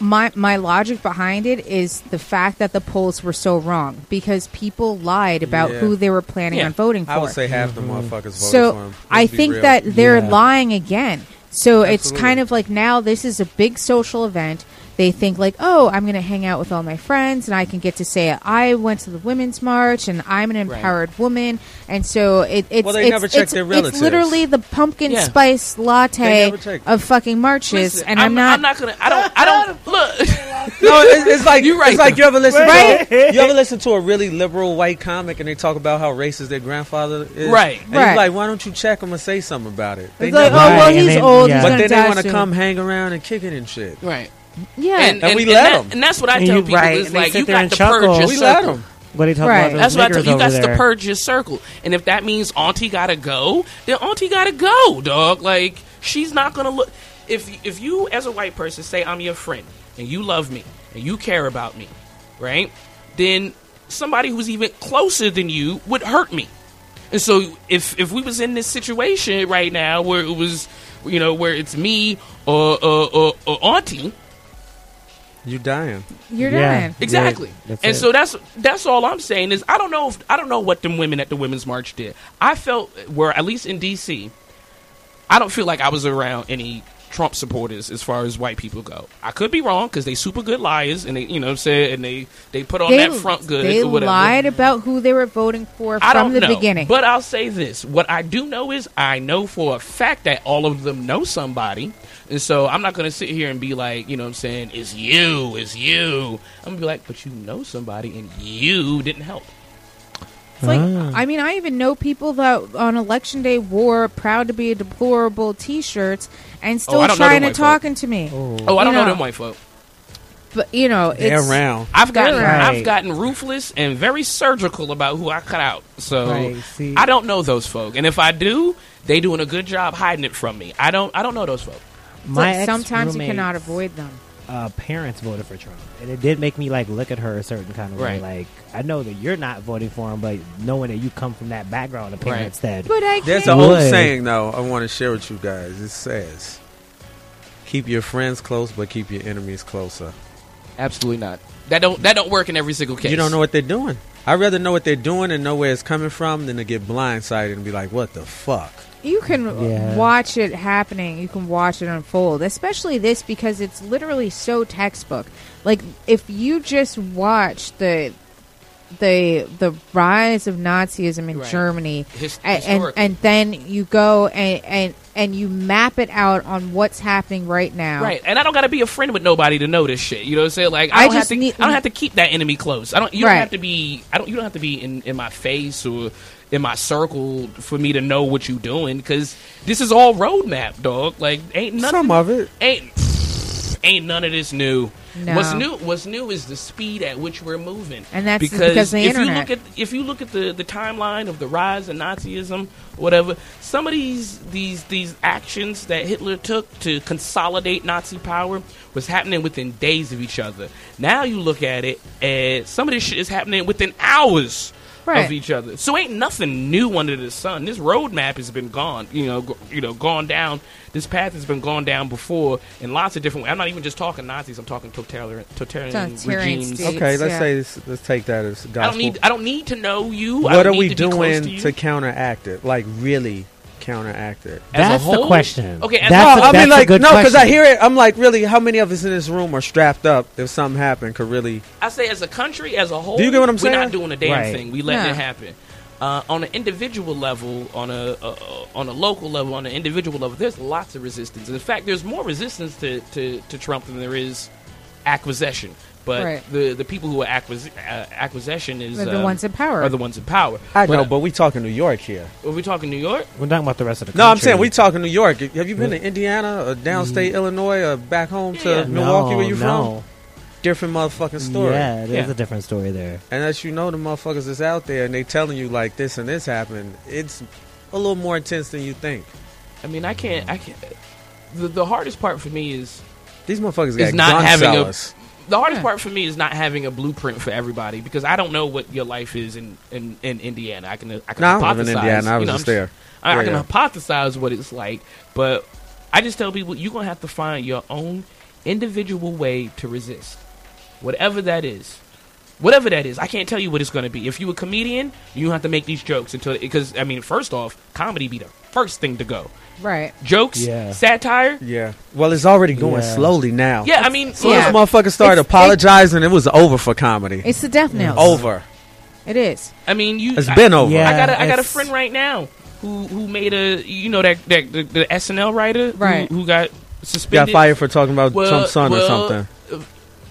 my my logic behind it is the fact that the polls were so wrong because people lied about Yeah. who they were planning Yeah. on voting for. I would say half the motherfuckers voted for so him. I Let's be think real. that they're Yeah. lying again. So it's kind of like now this is a big social event. They think like, oh, I'm going to hang out with all my friends, and I can get to say I went to the women's march, and I'm an empowered woman, and so it, it's Well, they it's, never check it's, their it's literally the pumpkin Yeah. spice latte of fucking marches, Listen, and I'm, not. I'm not gonna. I don't. I don't look. No, it's, it's like You right, It's like you ever listen Right? to you ever listen to a really liberal white comic and they talk about how racist their grandfather is. Right. And Right. you're like, why don't you check him and say something about it? They It's like, oh well, and he's then- old. yeah. He's but gonna then they want to come hang around and kick it and shit. right. Yeah, And, And we and, let that- And that's what I tell you- people. right, It's and they like you there got and to purge chuckle. your We circle. let them. What are you talking Right. about? That's what I niggers tell you. over Got to purge your circle, and if that means Auntie got to go, then Auntie got to go, dog. Like she's not gonna look. If if you as a white person say I'm your friend and you love me and you care about me, right? Then somebody who's even closer than you would hurt me. And so if if we was in this situation right now where it was, you know, where it's me or or, or, or Auntie, You dying. you're Yeah. dying. Exactly. that's and it. so that's that's all I'm saying is I don't know if I don't know what them women at the women's march did. I felt where at least in DC, I don't feel like I was around any Trump supporters as far as white people go. I could be wrong because they super good liars and they you know what I'm saying and they they put on that front good They lied about who they were voting for I from the know, beginning. But I'll say this: what I do know is I know for a fact that all of them know somebody, and so I'm not going to sit here and be like, you know, what I'm saying, "It's you, it's you." I'm gonna be like, "But you know somebody, and you didn't help." It's like Ah. I mean, I even know people that on election day wore "proud to be a deplorable" T-shirts and still Oh, I don't know trying to white folk. talking to me. Oh, I don't You know know. them white folk. But you know, They're around. I've gotten Right. I've gotten ruthless and very surgical about who I cut out. So Right, I don't know those folk, and if I do, they doing a good job hiding it from me. I don't I don't know those folk. My But sometimes you cannot avoid them. Uh, parents voted for Trump, and it did make me like look at her a certain kind of Right. way. Like I know that you're not voting for him, but knowing that you come from that background of parents that But I There's can't. an old saying though I want to share with you guys. It says, "Keep your friends close, but keep your enemies closer." Absolutely not. That don't that don't work in every single case. You don't know what they're doing. I'd rather know what they're doing and know where it's coming from than to get blindsided and be like, "What the fuck?" You can Yeah. watch it happening. You can watch it unfold, especially this because it's literally so textbook. Like if you just watch the the the rise of Nazism in Right. Germany, His- a- and, and then you go and, and and you map it out on what's happening right now. Right, and I don't got to be a friend with nobody to know this shit. You know what I'm saying? Like I I don't have just to. need- I don't have to keep that enemy close. I don't. You Right. don't have to be. I don't. You don't have to be in in my face or in my circle for me to know what you doing because this is all roadmap, dog. Like ain't nothing. Some of it. ain't ain't none of this new. No. What's new? What's new is the speed at which we're moving, And that's because, because of the if you look at if you look at the, the timeline of the rise of Nazism, whatever, some of these these these actions that Hitler took to consolidate Nazi power was happening within days of each other. Now you look at it, and some of this shit is happening within hours Right. of each other. So ain't nothing new under the sun. This roadmap has been gone, you know, go, you know, gone down. This path has been gone down before in lots of different ways. I'm not even just talking Nazis. I'm talking totalitarian, totalitarian Totalitarian regimes. states. Okay, let's yeah. say this, let's take that as gospel. I don't need. I don't need to know you. I what don't are we to doing to, to counteract it? Like really counteract it? As a that's the question. Okay, as that's a- a, I that's mean, a like good no, because I question. hear it. I'm like, really, how many of us in this room are strapped up if something happened? Could really I say as a country, as a whole, Do you get what I'm We're not doing a damn Right. thing. We letting No. it happen. Uh, on an individual level, on a uh, on a local level, on an individual level, there's lots of resistance. In fact, there's more resistance to, to, to Trump than there is acquisition. But Right. the the people who are acquis- uh, acquisition is the um, ones in power. Are the ones in power. I know, uh, but we talking New York here. are we talking New York? We're talking about the rest of the country. No, I'm saying we talking New York. Have you been to Indiana or downstate Illinois or back home to Yeah. Milwaukee where you Mm. no. from? Different motherfucking story. Yeah, there's Yeah. a different story there. And as you know, the motherfuckers is out there and they telling you like this and this happened, it's a little more intense than you think. I mean, I can't. I can't. The, the hardest part for me is These motherfuckers Is got not gun having a- sellers. The hardest Yeah. part for me is not having a blueprint for everybody because I don't know what your life is in, in, in Indiana. I can I can No, hypothesize. in Indiana. I you was know, just there. I, I can yeah. hypothesize what it's like, but I just tell people you're gonna have to find your own individual way to resist, whatever that is. Whatever that is, I can't tell you what it's going to be. If you a comedian, you have to make these jokes until because I mean, first off, comedy be the first thing to go. Right. Jokes, Yeah. satire, Yeah. Well, it's already going Yeah. slowly now. yeah. I mean, Soon Yeah. as motherfuckers started It's- apologizing, it was over for comedy. It's the death knell. over. It is. I mean, you. It's I- been over. Yeah. I got a, I got a it's- friend right now who who made a you know that that the, the SNL writer who- Right. who, got suspended Got fired for talking about Well- Trump's son or something. Uh,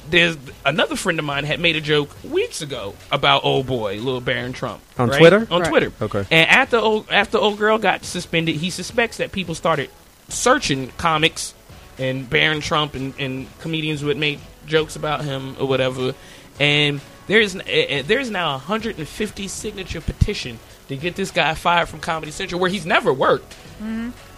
There's another friend of mine had made a joke weeks ago about old boy, little Barron Trump On right? Twitter? On Right. Twitter. Okay. And after old after old girl got suspended, he suspects that people started searching comics and Barron Trump and, and comedians who had made jokes about him or whatever. And there's uh, uh, there's now a 150 signature petition to get this guy fired from Comedy Central, where he's never worked.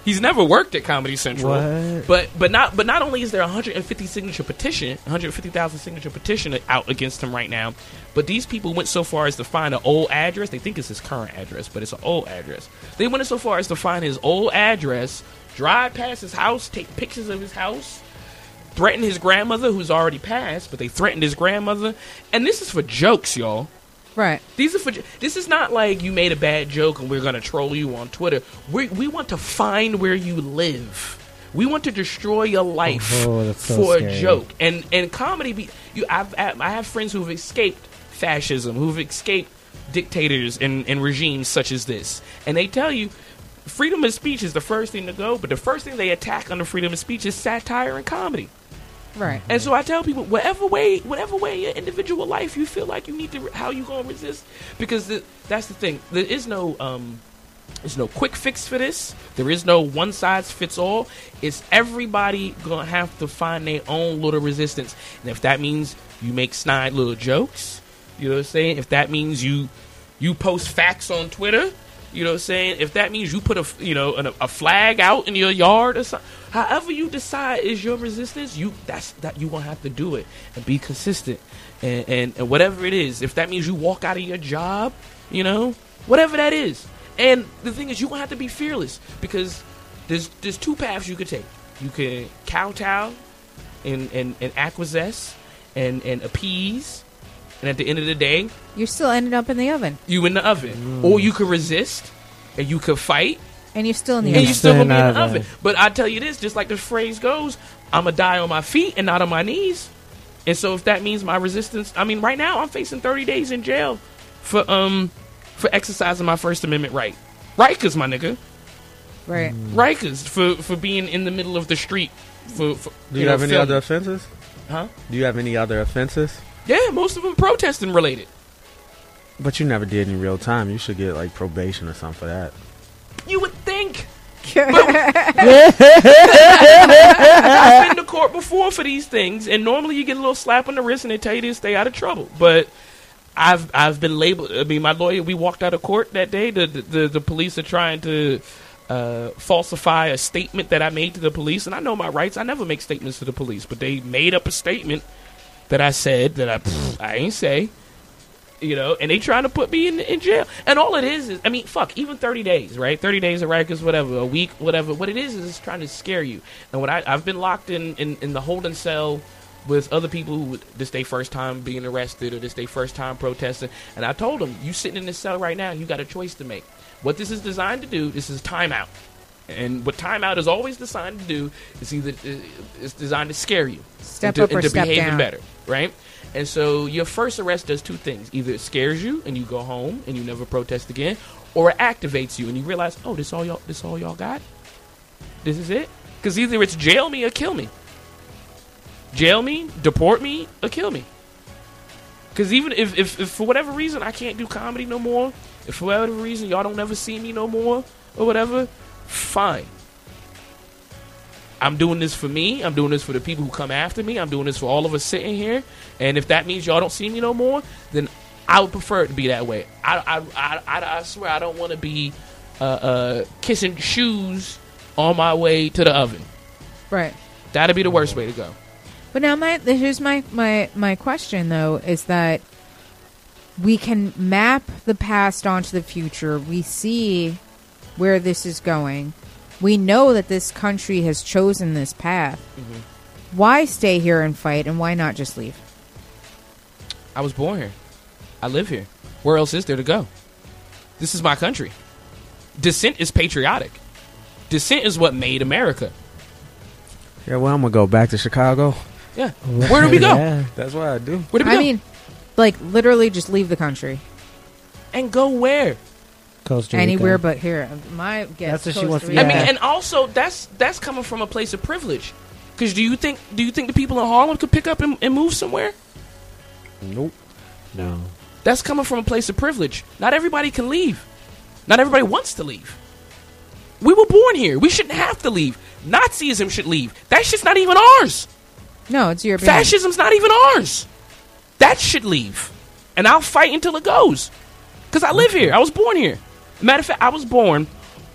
He's never worked at Comedy Central. What? But but not but not only is there a 150 signature petition, 150,000 signature petition out against him right now, but these people went so far as to find an old address. They think it's his current address, but it's an old address. They went so far as to find his old address, drive past his house, take pictures of his house, threaten his grandmother who's already passed, but they threatened his grandmother. And this is for jokes, y'all. Right. These are for. This is not like you made a bad joke and we're gonna troll you on Twitter. We we want to find where you live. We want to destroy your life Oh, so for scary. a joke. And and comedy. Be, you, I've, I have friends who've escaped fascism, who've escaped dictators and, and regimes such as this, and they tell you. Freedom of speech is the first thing to go, but the first thing they attack under freedom of speech is satire and comedy. Right. And so I tell people, whatever way, whatever way in your individual life you feel like you need to, how you gonna resist? Because the, that's the thing. There is no, um, there's no quick fix for this. There is no one size fits all. It's everybody gonna have to find their own little resistance. And if that means you make snide little jokes, you know what I'm saying? If that means you, you post facts on Twitter. You know what I'm saying? If that means you put a you know a flag out in your yard or something, however you decide is your resistance, you that's that you gonna have to do it and be consistent and, and and whatever it is. If that means you walk out of your job, you know, whatever that is. And the thing is, you gonna have to be fearless because there's there's two paths you could take. You can kowtow and and and acquiesce and and appease, and at the end of the day, You're still ended up in the oven, you in the oven, or you could resist and you could fight, and you're still in the and oven. you still gonna be in the Still in the oven. But I tell you this, just like the phrase goes, I'm gonna die on my feet and not on my knees. And so, if that means my resistance, I mean, right now I'm facing 30 days in jail for um for exercising my First Amendment right. Rikers, my nigga. right. Rikers for for being in the middle of the street. For, for Do you, know, have any filming. other offenses? Huh? Do you have any other offenses? Yeah, most of them protesting related. But you never did in real time. You should get like probation or something for that. Think. I've been to court before for these things, and normally you get a little slap on the wrist and they tell you to stay out of trouble. But I've I've been labeled. I mean, my lawyer. We walked out of court that day. The the, the, the police are trying to uh, falsify a statement that I made to the police, and I know my rights. I never make statements to the police, but they made up a statement that I said that I I ain't say. You know, and they trying to put me in in jail. And all it is is, I mean, fuck, even thirty days, right? Thirty days of Rikers, whatever, a week, whatever. What it is is it's trying to scare you. And what I I've been locked in in, in the holding cell with other people who this their first time being arrested or this their first time protesting. And I told them, you sitting in this cell right now, you got a choice to make. What this is designed to do, this is timeout. And what timeout is always designed to do is either it's designed to scare you, Step into, up or into step behaving down. better, right? And so your first arrest does two things: either it scares you and you go home and you never protest again, or it activates you and you realize, oh, this all y'all, this all y'all got. This is it. Because either it's jail me or kill me. Jail me, deport me, or kill me. Because even if, if, if for whatever reason I can't do comedy no more, if for whatever reason y'all don't ever see me no more or whatever, fine. I'm doing this for me. I'm doing this for the people who come after me. I'm doing this for all of us sitting here. And if that means y'all don't see me no more, then I would prefer it to be that way. I, I, I, I, I swear I don't want to be uh, uh, kissing shoes on my way to the oven. Right. That'd be the worst way to go. But now my here's my my my question though is that we can map the past onto the future. We see where this is going. We know that this country has chosen this path. Mm-hmm. Why stay here and fight and why not just leave? I was born here. I live here. Where else is there to go? This is my country. Dissent is patriotic. Dissent is what made America. Yeah, well, I'm gonna go back to Chicago. Yeah. Where do we go? Yeah. That's what I do. Where do we I go? mean, like literally just leave the country. and go where? Costa Rica. Anywhere but here. My guess That's what she Costa wants to- Rica. I mean, and also that's that's coming from a place of privilege. Because do you think do you think the people in Harlem could pick up and, and move somewhere? Nope. No. That's coming from a place of privilege. Not everybody can leave. Not everybody wants to leave. We were born here. We shouldn't have to leave. Nazism should leave. That shit's not even ours. no, it's European. Fascism's not even ours. That should leave. And I'll fight until it goes. Because I live here. I was born here. Matter of fact, I was born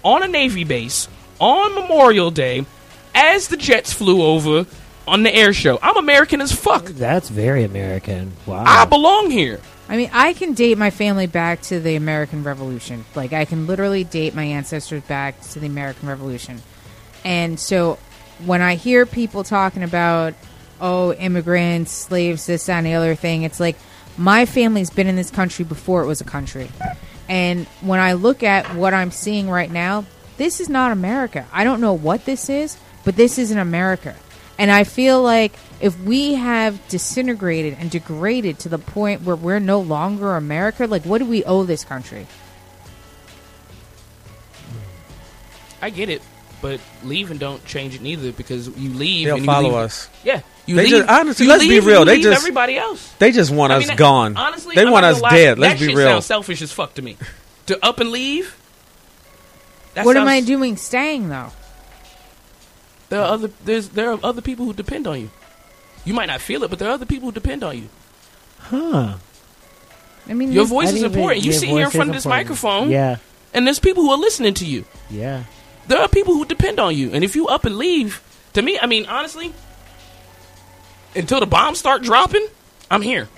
on a Navy base on Memorial Day as the jets flew over on the air show. I'm American as fuck. That's very American. Wow. I belong here. I mean, I can date my family back to the American Revolution. Like, I can literally date my ancestors back to the American Revolution. And so when I hear people talking about, oh, immigrants, slaves, this, that, and the other thing, it's like my family's been in this country before it was a country. And when I look at what I'm seeing right now, this is not America. I don't know what this is, but this isn't America. And I feel like if we have disintegrated and degraded to the point where we're no longer America, like what do we owe this country? I get it. But leave and don't change it neither because you leave They'll and you follow leave- us. Yeah. You They leave, just- honestly, you let's be leave and real, you they leave just- everybody else. They just want I us mean, that- gone. Honestly, they I'm want us lie, dead. Let's that be shit real. Sounds selfish as fuck to me. To up and leave. that what am I doing staying though? There are other there's there are other people who depend on you. You might not feel it, but there are other people who depend on you. Huh. I mean, Your voice is didn't even- important. You sit here in front of this important. microphone, Yeah. and there's people who are listening to you. Yeah. There are people who depend on you, and if you up and leave, to me, I mean, honestly, until the bombs start dropping, I'm here.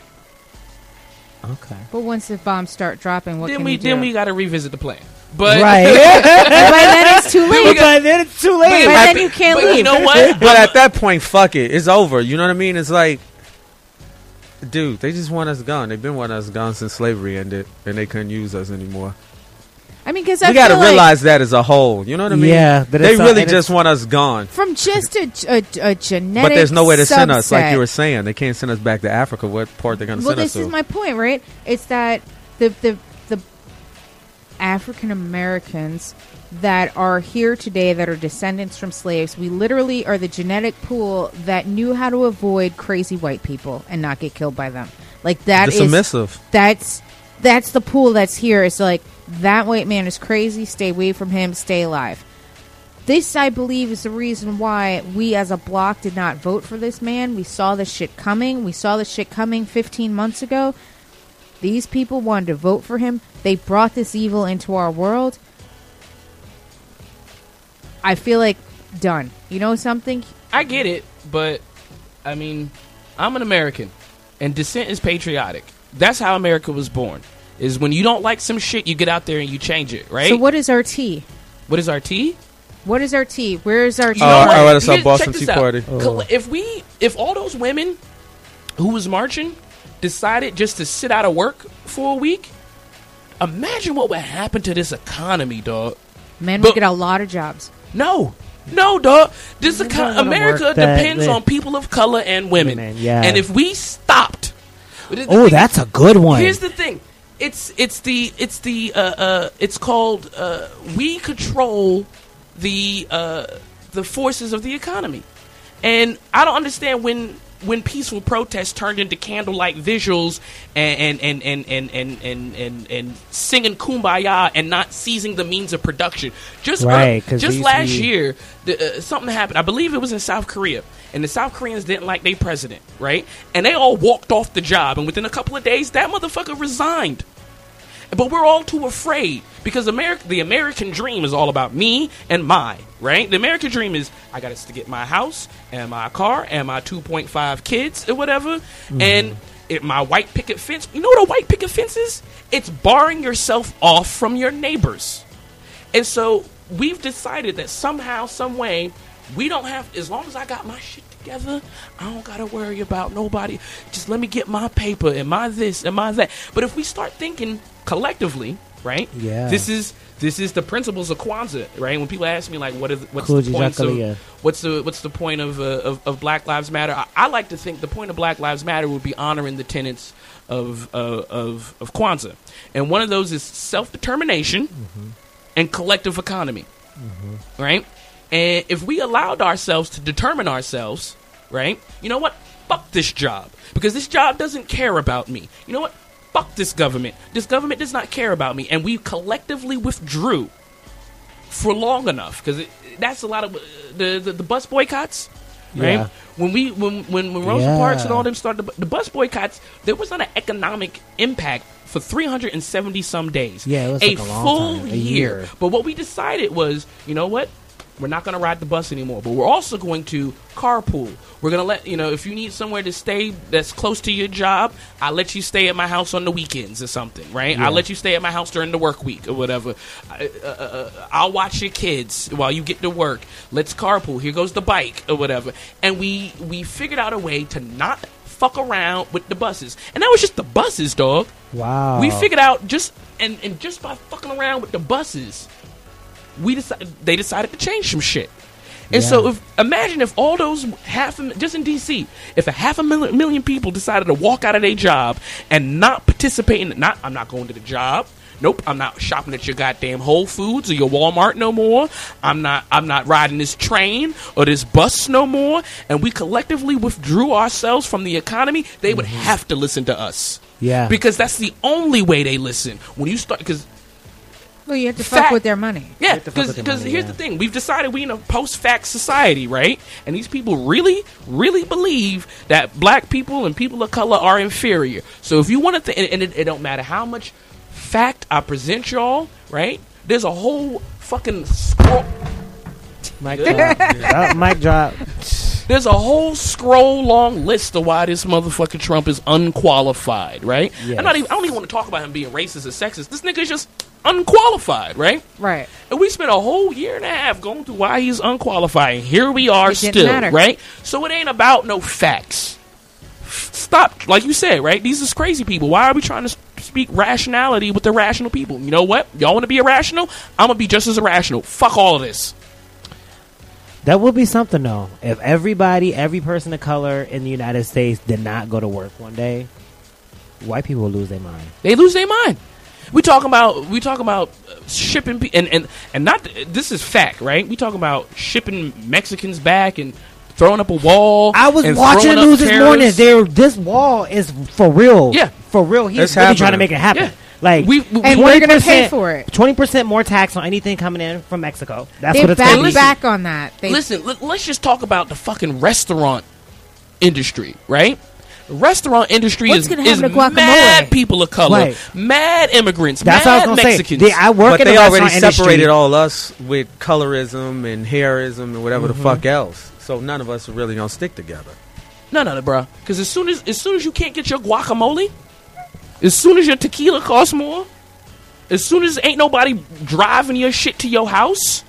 Okay. But once the bombs start dropping, what then can we you do? then we got to revisit the plan. But Right. By then it's too late. got- but then it's too late. But I then you can't but leave. You know what? But at that point, fuck it, it's over. You know what I mean? It's like, dude, they just want us gone. They've been wanting us gone since slavery ended, and they couldn't use us anymore. I mean, because We got to feel like realize that as a whole. You know what I mean? Yeah, but they it's, really and just want us gone. from just a, a, a genetic. But there's no way to send us, like you were saying. They can't send us back to Africa. What part they're going to well, send us to? Well, this is my point, right? It's that the the the African Americans that are here today that are descendants from slaves, we literally are the genetic pool that knew how to avoid crazy white people and not get killed by them. Like that the is submissive. that's that's the pool that's here. It's like that white man is crazy. Stay away from him. Stay alive. This, I believe, is the reason why we as a bloc did not vote for this man. We saw this shit coming. We saw this shit coming 15 months ago. These people wanted to vote for him. They brought this evil into our world. I feel like done. You know something? I get it, but I mean, I'm an American, and dissent is patriotic. That's how America was born. Is when you don't like some shit, you get out there and you change it, right? So what is our tea? what is our tea? What is our tea? Where is our tea? You know Oh, what? I read us Here- up Boston Tea. Party. Col- oh. If we, if all those women who was marching decided just to sit out of work for a week, imagine what would happen to this economy, dog. Men but- would get a lot of jobs. No, no, dog. This It econ- America work that depends on people of color and women. Women, yeah. And if we stopped, Oh, that's is- a good one. Here's the thing. It's it's the it's the uh, uh it's called uh, we control the uh the forces of the economy, and I don't understand when when peaceful protests turned into candlelight visuals and and and and and and and, and, singing kumbaya and not seizing the means of production. Just uh, just last we- year, the, uh, something happened. I believe it was in South Korea, and the South Koreans didn't like their president, right? And they all walked off the job, and within a couple of days, that motherfucker resigned. But we're all too afraid because America, the American dream is all about me and my, right? The American dream is I got to get my house and my car and my 2.5 kids or whatever, mm-hmm. and it, my white picket fence. You know what a white picket fence is? It's barring yourself off from your neighbors. And so we've decided that somehow, some way, we don't have. As long as I got my shit together, I don't gotta worry about nobody. Just let me get my paper and my this and my that. But if we start thinking collectively, right? Yeah. This is this is the principles of Kwanzaa, right? When people ask me like, what is what's Kuji the point? Jakalia. Of, what's the what's the point of, uh, of of Black Lives Matter? I, I like to think the point of Black Lives Matter would be honoring the tenets of uh, of of Kwanzaa, and one of those is self determination and collective economy, right? And if we allowed ourselves to determine ourselves, right? You know what? Fuck this job because this job doesn't care about me. You know what? Fuck this government. This government does not care about me, and we collectively withdrew for long enough because that's a lot of uh, the, the the bus boycotts. Right Yeah. when we when when, when Rosa Yeah. Parks and all them started the, the bus boycotts, there was not an economic impact for 370 some days. Yeah, it was a like a full a year. year. But what we decided was, you know what? We're not going to ride the bus anymore, but we're also going to carpool. We're going to let, you know, if you need somewhere to stay that's close to your job, I'll let you stay at my house on the weekends or something, right? I'll let you stay at my house during the work week or whatever. I, uh, uh, I'll watch your kids while you get to work. Let's carpool. Here goes the bike or whatever. And we we figured out a way to not fuck around with the buses. And that was just the buses, dog. Wow. We figured out just and, and just by fucking around with the buses, we decided they decided to change some shit. And so, if imagine if all those half a, just in DC, if a half a million, million people decided to walk out of their job and not participate in, not I'm not going to the job. Nope, I'm not shopping at your goddamn Whole Foods or your Walmart no more. I'm not I'm not riding this train or this bus no more. And we collectively withdrew ourselves from the economy. They would mm-hmm. have to listen to us. Yeah. Because that's the only way they listen. When you start because Well, you have to Fact. fuck with their money. yeah, have because with their money, here's yeah. the thing: we've decided we in a post-fact society, right? And these people really, really believe that black people and people of color are inferior. So if you want to, th- and, and it, it don't matter how much fact I present y'all, right? There's a whole fucking scroll. Uh, mic drop. Mic drop. There's a whole scroll long list of why this motherfucker Trump is unqualified, right? Yes. I'm not even. I don't even want to talk about him being racist or sexist. This nigga is just unqualified, right? Right. And we spent a whole year and a half going through why he's unqualified. And here we are still, matter. right? So it ain't about no facts. Stop, like you said, right? These is crazy people. Why are we trying to speak rationality with the irrational people? You know what? Y'all want to be irrational? I'm gonna be just as irrational. Fuck all of this. That would be something though. If everybody, every person of color in the United States did not go to work one day, white people would lose their mind. They lose their mind. We talking about we talking about shipping pe- and and and not this is fact, right? We talking about shipping Mexicans back and throwing up a wall. I was and watching the news up this morning. There, this wall is for real. Yeah. for real. He's It's really trying to make it happen. Yeah. Like We- we- And we're gonna 20% pay for it. Twenty percent more tax on anything coming in from Mexico. That's They what it's back gonna be. back on that. They, Listen, let, us just talk about the fucking restaurant industry, right? The restaurant industry What's is, gonna is to mad people of color, Right. mad immigrants, That's what I mad was gonna Mexicans. say. They- I work but in they the already restaurant industry. separated all us with colorism and hairism and whatever Mm-hmm. the fuck else. So none of us are really gonna stick together. No, no, no, bro. Because as soon as as soon as you can't get your guacamole, as soon as your tequila costs more, as soon as ain't nobody driving your shit to your house,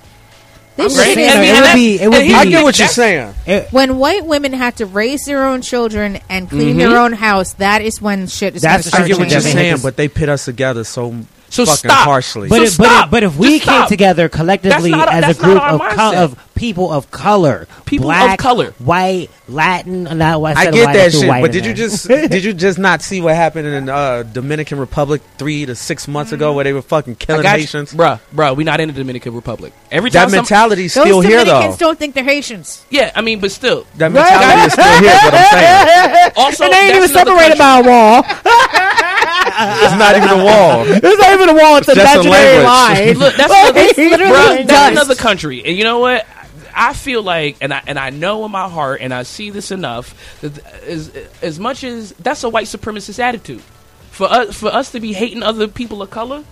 they I'm right. say saying, And- it would be- it would be- I get what you're saying. When white women have to raise their own children and clean Mhm. their own house, that is when shit is That's start I get what you're saying, but they pit us together so, So fucking stop. harshly. But So if, but, stop. if, but if we Just came stop. together collectively That's not- as a not group our of, col- mindset. of people of color, People of black, color. white, Latin, not white. I said get white, that threw shit, white but in did you there. just did you just not see what happened in uh, Dominican Republic three to six months ago, where they were fucking I killing got you. Haitians? bruh, bruh. We not in the Dominican Republic. Every That time some- mentality's Those still here, Dominicans though. don't think they're Haitians. yeah, I mean, but still, That mentality is still here. But I'm saying also and they ain't that's even another separated country. by a wall. it's not even a wall. It's not even a wall. It's a just a imaginary language. line. Look, that's Like, another, it's literally bruh, that's another country. And you know what? I feel like, and I and I know in my heart, and I see this enough that as as much as that's a white supremacist attitude for us for us to be hating other people of color,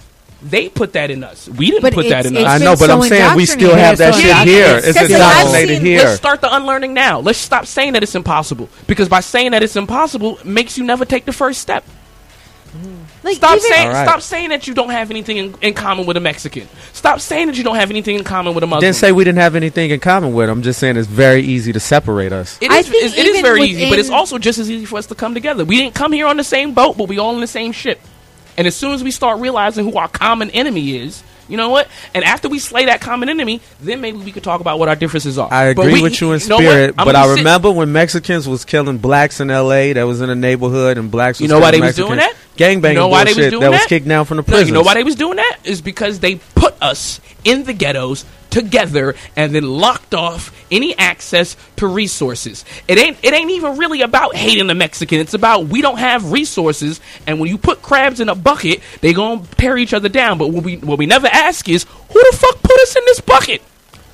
they put that in us. We didn't But put that in us. I know, but so I'm saying we still have that Yeah, shit here. yeah. It's Because I've indoctrinated seen- here. Let's start the unlearning now. Let's stop saying that it's impossible because by saying that it's impossible makes you never take the first step. Like Stop saying All right. stop saying that you don't have anything in, in common with a Mexican. Stop saying that you don't have anything in common with a Muslim. Didn't say we didn't have anything in common with. Them. I'm just saying it's very easy to separate us. It I think it is very easy, but it's also just as easy for us to come together. We didn't come here on the same boat, but we all in the same ship. And as soon as we start realizing who our common enemy is, you know what? And after we slay that common enemy, then maybe we could talk about what our differences are. I But agree we- with you in know spirit, I'm but I be sit- remember when Mexicans was killing blacks in L.A. That was in a neighborhood, and blacks. Was You know why killing they was doing that? Gangbanging You know why they was doing that that was kicked down from the No, prison. you know why they was doing that? Is because they put us in the ghettos together and then locked off any access to resources. It ain't it ain't even really about hating the Mexican. It's about we don't have resources and when you put crabs in a bucket, they going to tear each other down. But what we what we never ask is who the fuck put us in this bucket?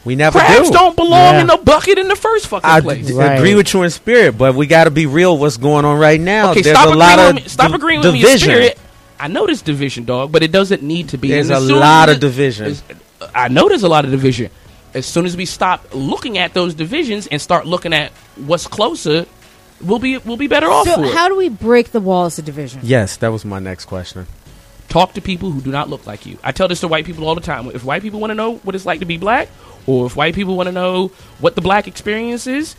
We never Crabs do. don't belong Yeah. in the bucket in the first fucking I place. d- Right. agree with you in spirit, but we got to be real. What's going on right now? Okay, There's stop a agreeing lot of with me. Stop d- agreeing with me in division. spirit. I know there's division, dog, but it doesn't need to be. There's a lot of division. as- I know there's a lot of division. As soon as we stop looking at those divisions and start looking at what's closer, we'll be we'll be better off so for it. how do we break the walls of division? Yes, that was my next question. Talk to people who do not look like you. I tell this to white people all the time. If white people want to know what it's like to be black, or if white people want to know what the black experience is,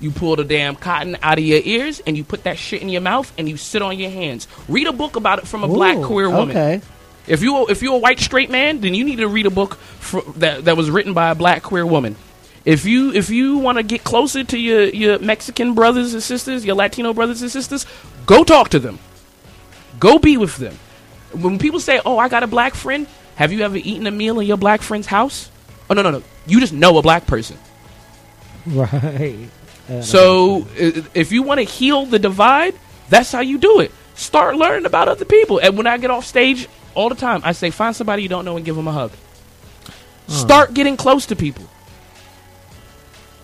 you pull the damn cotton out of your ears and you put that shit in your mouth and you sit on your hands. Read a book about it from a black queer woman. Okay. If you if you're a white straight man, then you need to read a book fr- that that was written by a black queer woman. If you if you want to get closer to your your Mexican brothers and sisters, your Latino brothers and sisters, go talk to them. Go be with them. When people say, "Oh, I got a black friend," have you ever eaten a meal in your black friend's house? Oh no no no, you just know a black person. Right. So if you want to heal the divide, that's how you do it. Start learning about other people. And when I get off stage all the time, I say find somebody you don't know and give them a hug. Start getting close to people.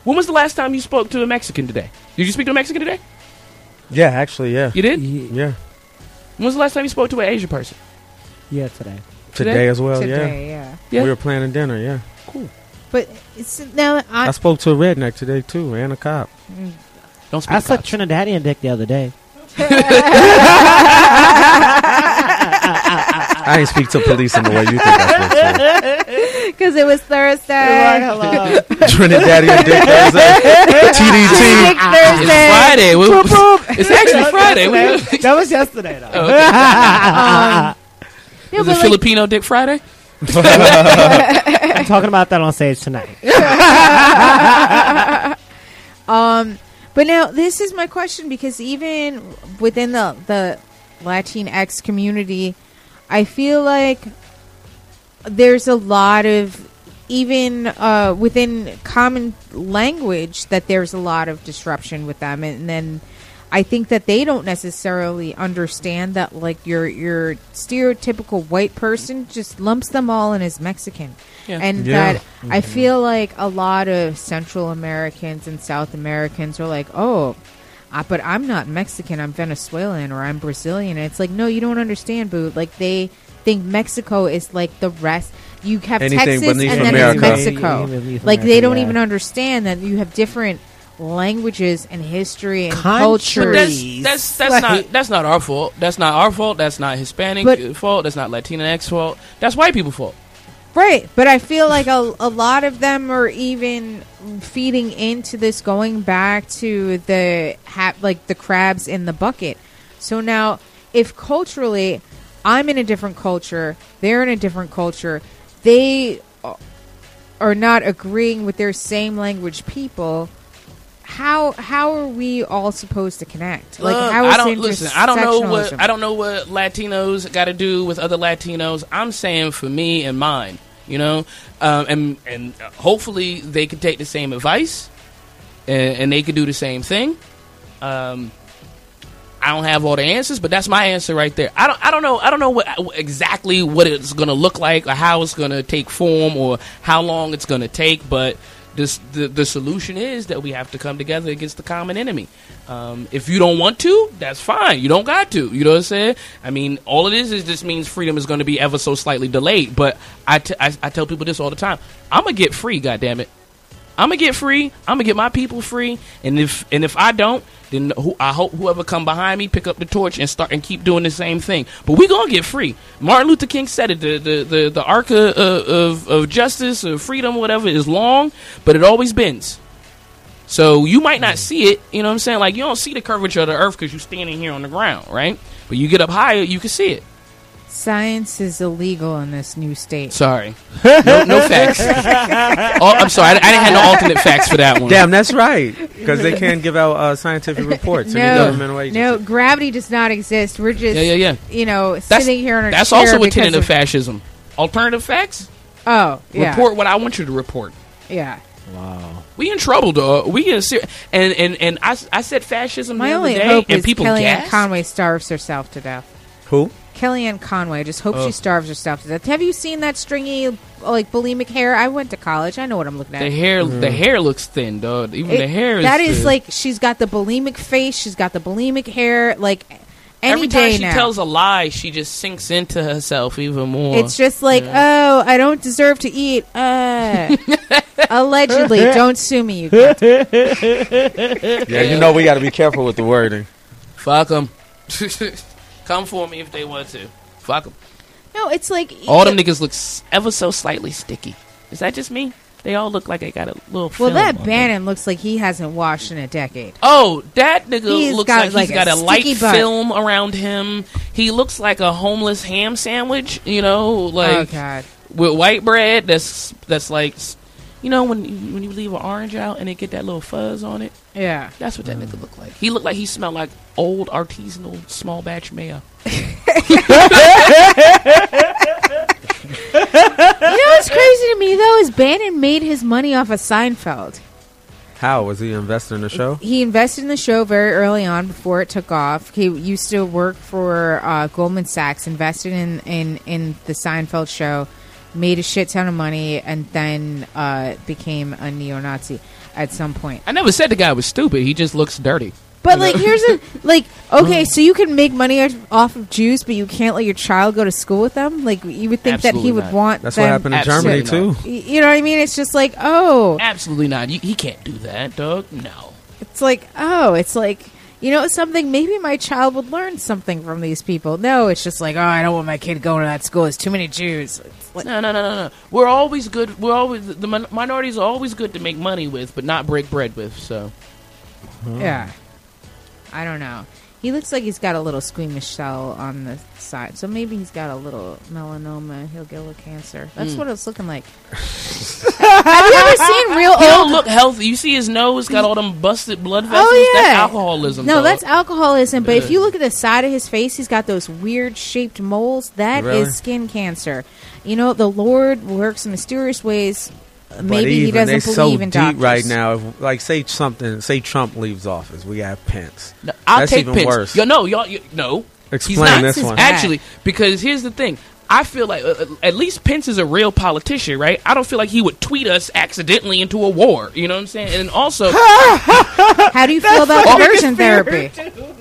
When was the last time you spoke to a Mexican today? Did you speak to a Mexican today? Yeah, actually, yeah, You did? Yeah. When was the last time you spoke to an Asian person? Yeah, today. Today as well, today, yeah. yeah. Yeah. We were planning dinner, yeah. Cool. But it's now I, I spoke to a redneck today too, and a cop. Mm. Don't speak I to sucked cops. Trinidadian dick the other day. I ain't speak to police in the way you think I spoke because it was Thursday. to. Trinidadian Dick Thursday. TDT. Dick It's Thursday. Friday. We- it's actually Friday. We- that was yesterday, though. Oh, okay. Yeah, Is but it like, Filipino Dick Friday? I'm talking about that on stage tonight. Um, but now this is my question because even within the the Latinx community, I feel like there's a lot of even uh, within common language that there's a lot of disruption with them, and then I think that they don't necessarily understand that like your your stereotypical white person just lumps them all in as Mexican, Yeah. and Yeah. that I feel like a lot of Central Americans and South Americans are like, oh. Uh, but I'm not Mexican. I'm Venezuelan or I'm Brazilian. And it's like, no, you don't understand, boo. Like they think Mexico is like the rest. You have Anything Texas and then it's America. Mexico. Beneath Like they don't yeah. even understand that you have different languages and history and Country. culture. That's that's that's Like- not that's not our fault. That's not our fault. That's not Hispanic But- fault. That's not Latinx fault. That's white people fault. Right, but I feel like a, a lot of them are even feeding into this, going back to the ha- like the crabs in the bucket. So now, if culturally, I'm in a different culture, they're in a different culture, they are not agreeing with their same language people. How how are we all supposed to connect? Like Look, how is I don't listen. I don't know what? I don't know what Latinos got to do with other Latinos. I'm saying for me and mine, you know, um, and and hopefully they can take the same advice, and, and they can do the same thing. Um, I don't have all the answers, but that's my answer right there. I don't I don't know I don't know what exactly what it's going to look like or how it's going to take form or how long it's going to take, but this the the solution is that we have to come together against the common enemy. Um, if you don't want to, that's fine. You don't got to. You know what I'm saying? I mean, all it is is just means freedom is going to be ever so slightly delayed. But I, t- I, I tell people this all the time. I'm gonna get free. God damn it. I'm gonna get free. I'm gonna get my people free. And if and if I don't, then who, I hope whoever come behind me pick up the torch and start and keep doing the same thing. But we gonna get free. Martin Luther King said it. The the the, the arc of, of of justice or freedom, whatever, is long, but it always bends. So you might not see it. You know what I'm saying? Like you don't see the curvature of the earth because you're standing here on the ground, right? But you get up higher, you can see it. Science is illegal in this new state. Sorry, no, no facts. oh, I'm sorry. I, I didn't have no alternate facts for that one. Damn, that's right. Because they can't give out uh, scientific reports. Any No, governmental agency. no, gravity does not exist. We're just, Yeah, yeah, yeah. you know, That's sitting here on a That's chair also a because tenet of of- fascism. Alternative facts. Oh, yeah, Report what I want you to report. yeah. Wow. We in trouble, dog. We in ser- and and and I, I said fascism My the only other day, hope and is people Kellyanne gasped. Conway starves herself to death. Who? Kellyanne Conway. I just hope Oh. she starves herself to death. Have you seen that stringy, like bulimic hair? I went to college. I know what I'm looking at. The hair, the hair looks thin, dog. Even It- the hair is that is thin. like she's got the bulimic face. She's got the bulimic hair. Like any every time she now. tells a lie, she just sinks into herself even more. It's just like, oh, I don't deserve to eat. Uh, allegedly, don't sue me, you guys. Yeah, you know we got to be careful with the wording. fuck them. Come for me if they want to. Fuck them. No, it's like All them niggas look ever so slightly sticky. Is that just me? They all look like they got a little. Well, film that on them. Bannon looks like he hasn't washed in a decade. Oh, that nigga He's looks got, like, like, he's got a a, light sticky butt. film around him. He looks like a homeless ham sandwich. You know, like oh God, with white bread. That's that's like, s- you know, when you, when you leave an orange out and it get that little fuzz on it. yeah. That's what that nigga look like. He looked like he smelled like old artisanal small batch mayo. You know what's crazy to me though is Bannon made his money off of Seinfeld. How was he investing in the show? He invested in the show very early on before it took off. He used to work for uh, Goldman Sachs, invested in, in, in the Seinfeld show, made a shit ton of money, and then uh, became a neo Nazi at some point. I never said the guy was stupid. He just looks dirty. But like, here's a like. Okay, so you can make money off- off of Jews, but you can't let your child go to school with them. Like, you would think that he would not. want. That's what happened in Germany not. too. Y- You know what I mean? It's just like, oh, Absolutely not. You, he can't do that, dog. No. it's like, oh, it's like, you know, something. Maybe my child would learn something from these people. No, it's just like, oh, I don't want my kid going to that school. There's too many Jews. Like, No, no, no, no, no. We're always good. We're always the min- minorities are always good to make money with, but not break bread with. So yeah, I don't know. He looks like he's got a little squamous cell on the side, so maybe he's got a little melanoma. He'll get a little cancer. That's Mm. what it's looking like. Have you ever seen real he don't old? look healthy. You see his nose got all them busted blood vessels. Oh yeah, That's alcoholism. No, dog. that's alcoholism. But if you look at the side of his face, he's got those weird shaped moles. That is Really? skin cancer. You know, the Lord works in mysterious ways. But Maybe he even doesn't it's believe so in deep doctors. right now. If, like, say something. Say Trump leaves office. We have Pence. No, I'll That's take even Pence. worse. Yo, no, y'all, you, no. Explain He's not. this one. Actually, because here's the thing. I feel like uh, uh, at least Pence is a real politician, right? I don't feel like he would tweet us accidentally into a war. You know what I'm saying? And also, How do you feel about all- conversion therapy?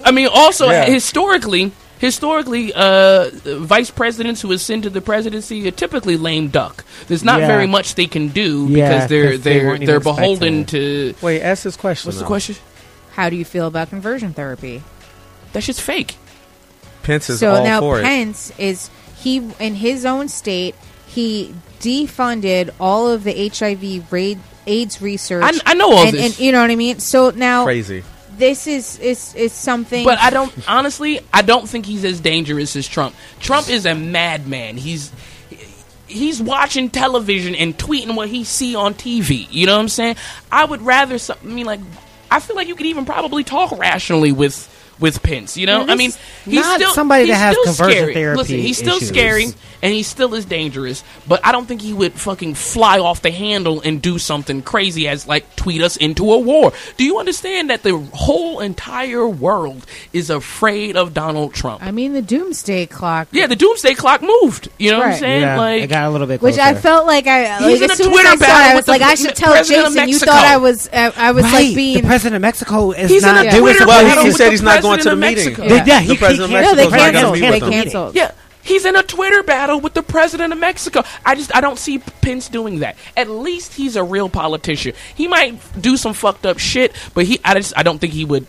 I mean, also Yeah. historically, historically, uh, vice presidents who ascend to the presidency are typically lame duck. There's not Yeah. very much they can do Yeah, because they're 'cause they they're weren't they're beholden to. Wait, ask this question. What's the question? How do you feel about conversion therapy? That's just fake. Pence is so all now for it. So now Pence is he in his own state he defunded all of the HIV raid, AIDS research. I, I know all and, this, and you know what I mean. So now Crazy. This is is is something. but I don't honestly. I don't think he's as dangerous as Trump. Trump is a madman. He's he's watching television and tweeting what he see on TV. You know what I'm saying? I would rather. some- I mean, like, I feel like you could even probably talk rationally with with Pence. You know, I mean, he's not still somebody he's that has conversion scary. therapy Listen, he's still issues. scary and he still is dangerous. But I don't think he would fucking fly off the handle and do something crazy as like tweet us into a war. Do you understand that the whole entire world is afraid of Donald Trump? I mean the doomsday clock. yeah, the doomsday clock moved. You know what I'm saying? yeah, like it got a little bit Which. I felt like I He's in a Twitter as I saw it, battle I with was the like, I should tell president of Jason. You thought I was uh, I was right, like being the president of Mexico is He's in not a doing Twitter Well, battle he said he's not going to the meeting. Yeah, yeah, he- the president he of can't- no, they Mexico is not going to canceled. meet They canceled. Yeah, he's in a Twitter battle with the president of Mexico. I just I don't see Pence doing that. At least he's a real politician. He might do some fucked up shit, but he I just I don't think he would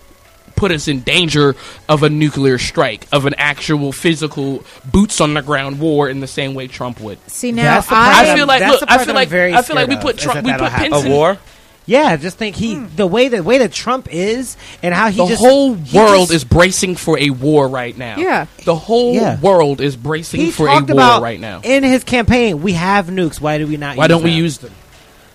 put us in danger of a nuclear strike, of an actual physical boots on the ground war in the same way Trump would. See now, I, I feel like look, I feel like very I feel like we put Trump we that'll put happen. Pence A war? Yeah, just think he the way the way that Trump is and how he the just whole he world just- is bracing for a war right now. Yeah. The whole Yeah. world is bracing he for a talked war about right now. in his campaign. We have nukes. Why do we not? Why use don't we them? use them?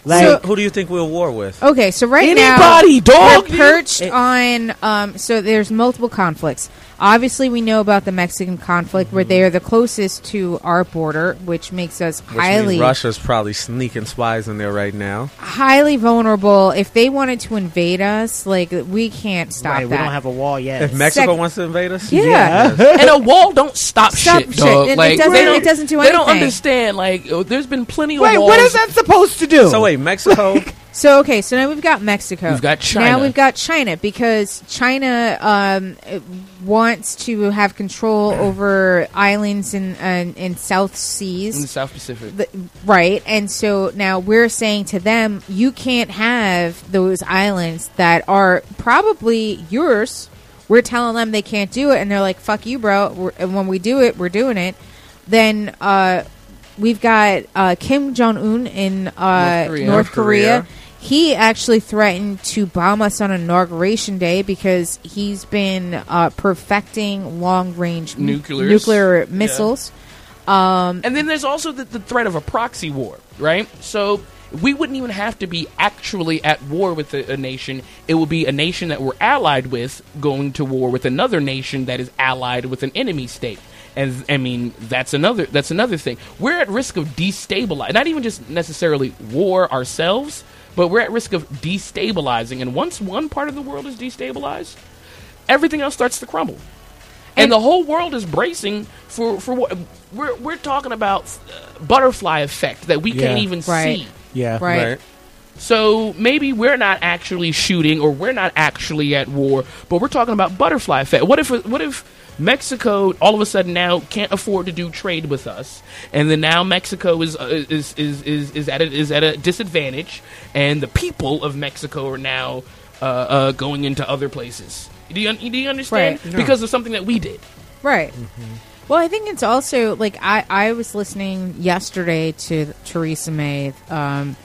like? So- Who do you think we're at war with? Okay, so right Anybody, now dog. we're perched on. Um, so there's multiple conflicts. Obviously, we know about the Mexican conflict, where they are the closest to our border, which makes us Which highly, means Russia's probably sneaking spies in there right now. highly vulnerable. If they wanted to invade us, like we can't stop Right, that. we don't have a wall yet. If Mexico Sec- wants to invade us, yeah. and a wall don't stop, Stop shit, shit. dog. It- it doesn't- they don't, it doesn't do They don't understand. Like uh, there's been plenty of Wait, walls. what is that supposed to do? So wait, Mexico. So okay, so now we've got Mexico. We've got China. Now we've got China because China um, wants to have control over islands in uh, in South Seas, in the South Pacific. The- right, and so now we're saying to them, you can't have those islands that are probably yours. We're telling them they can't do it, and they're like, "Fuck you, bro." We're, and when we do it, we're doing it. Then uh, we've got uh, Kim Jong Un in uh, North Korea. North Korea. He actually threatened to bomb us on inauguration day because he's been uh, perfecting long range nuclear Yeah. missiles. Um, And then there's also the, the threat of a proxy war, right? So we wouldn't even have to be actually at war with a, a nation. It would be a nation that we're allied with going to war with another nation that is allied with an enemy state. And I mean, that's another that's another thing. We're at risk of destabilizing, not even just necessarily war ourselves, but we're at risk of destabilizing. And once one part of the world is destabilized, everything else starts to crumble. And, And- the whole world is bracing for for what we're we're talking about uh, butterfly effect that we can't even Right. see. yeah, Right. Right. So maybe we're not actually shooting or we're not actually at war, but we're talking about butterfly effect. What if what if Mexico all of a sudden now can't afford to do trade with us, and then now Mexico is uh, is, is is is at a, is at a disadvantage, and the people of Mexico are now uh, uh, going into other places. Do you, do you understand? Right. Because of something that we did. Right. Well, I think it's also like I, I was listening yesterday to Theresa May, um,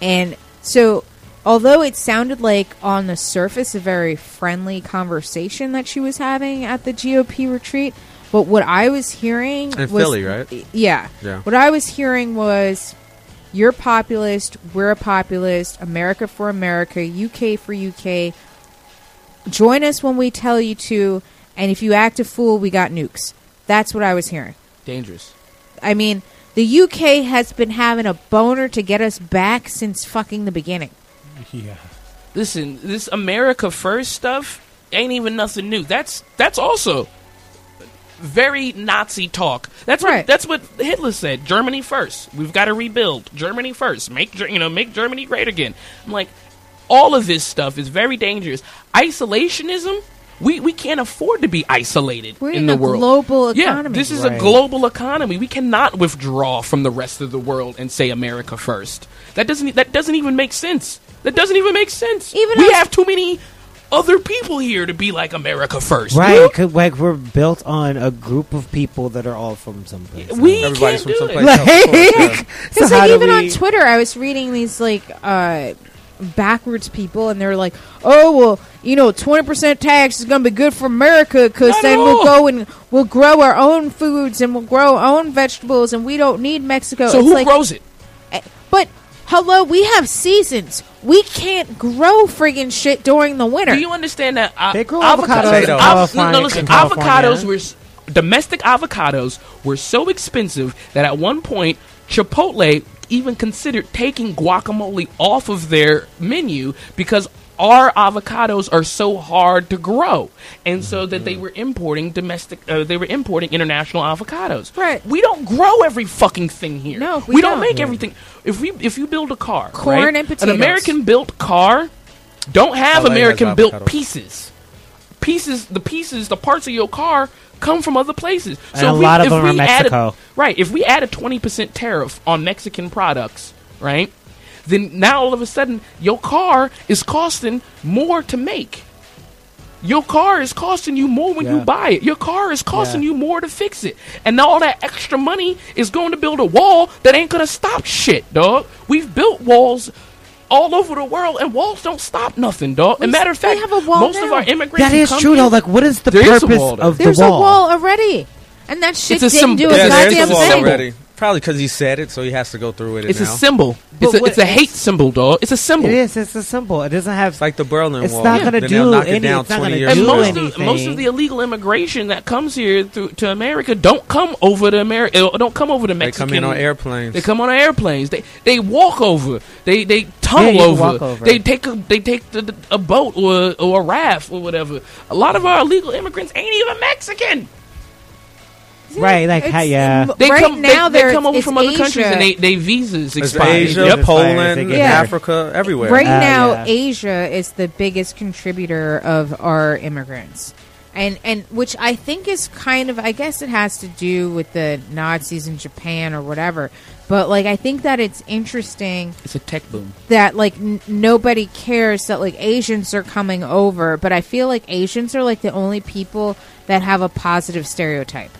and so although it sounded like on the surface a very friendly conversation that she was having at the GOP retreat, but what I was hearing In was Philly, right? Yeah, Yeah. What I was hearing was. You're populist. We're a populist. America for America. UK for UK. Join us when we tell you to. And if you act a fool, we got nukes. That's what I was hearing. Dangerous. I mean, the UK has been having a boner to get us back since fucking the beginning. Yeah. Listen, this America First stuff ain't even nothing new. That's that's also very Nazi talk. That's what Right. that's what Hitler said. Germany first. We've got to rebuild. Germany first. Make you know make Germany great again. I'm like, all of this stuff is very dangerous. Isolationism. We, we can't afford to be isolated We're in, in the a world. global Yeah, economy. this is a global economy. We cannot withdraw from the rest of the world and say America first. That doesn't that doesn't even make sense. That doesn't even make sense. Even we have too many other people here to be like America first. Right, dude. 'cause, like we're built on a group of people that are all from someplace. We Everybody's can't from do someplace it. else. of yeah. Like, It's so like do even on Twitter, I was reading these like uh, backwards people, and they're like, "Oh well, you know, twenty percent tax is going to be good for America because then at we'll go and we'll grow our own foods and we'll grow our own vegetables, and we don't need Mexico." So It's who like, grows it? eh, But hello, we have seasons. We can't grow friggin' shit during the winter. Do you understand that? Uh, They grow avocados- avocados av- no, listen, avocados were s- domestic avocados were so expensive that at one point Chipotle even considered taking guacamole off of their menu because our avocados are so hard to grow, and so that they were importing domestic. Uh, they were importing international avocados. Right. We don't grow every fucking thing here. No, we, we don't don't. make everything. If we if you build a car, Corn right, and an. American built car don't have LA American built pieces. Pieces, the pieces, the parts of your car come from other places. And a lot of them are Mexico. right? If we add a twenty percent tariff on Mexican products, right? Then now all of a sudden your car is costing more to make. Your car is costing you more when you buy it. Your car is costing Yeah. you more to fix it. And all that extra money is going to build a wall that ain't going to stop shit, dog. We've built walls all over the world, and walls don't stop nothing, dog. We And matter of s- we fact, have a wall most of our immigrants that who is come true though. Like, what is the There is a purpose wall, though. of There's the a wall? wall already, and that shit It's a didn't sym- do a Yeah, Yeah, there's there's a the wall symbol. already. Probably because he said it, so he has to go through with it It's now. a symbol. It's a, what- it's a hate symbol, dog. It's a symbol. It is. It's a symbol. It doesn't have. It's like the Berlin It's Wall. not gonna do they'll it down it's not gonna years And do most anything. of, most of the illegal immigration that comes here through, to America don't come over to America. Uh, don't come over to Mexico. They come in on airplanes. They come on airplanes. They they walk over. They they tunnel Yeah, over. walk over. They take a they take the, the- a boat or or a raft or whatever. A lot of our illegal immigrants ain't even Mexican. Right, like, It's- yeah. They right come now they, they come over it's from other Asia. countries and they they visas expire. Asia, Yep. Poland, Yeah. Africa, everywhere. Right Uh, now, yeah. Asia is the biggest contributor of our immigrants, and and which I think is kind of I guess it has to do with the Nazis in Japan or whatever. But like I think that it's interesting It's a tech boom. that like n- nobody cares that like Asians are coming over, but I feel like Asians are like the only people that have a positive stereotype.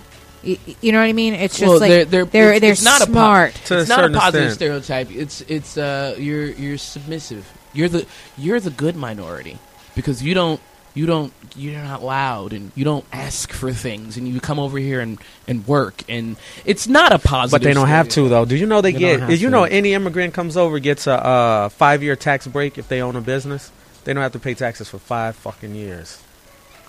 Y- y- You know what I mean? It's just Well, like they're- they're they're- they're, it's- it's not a po- smart. To a it's not a positive extent. stereotype. It's it's uh you're you're submissive. You're the you're the good minority because you don't you don't you're not loud and you don't ask for things and you come over here and and work and it's not a positive. But they don't have to though. Do you know they, They get? don't Did you to. know any immigrant comes over gets a uh, five year tax break if they own a business? They don't have to pay taxes for five fucking years.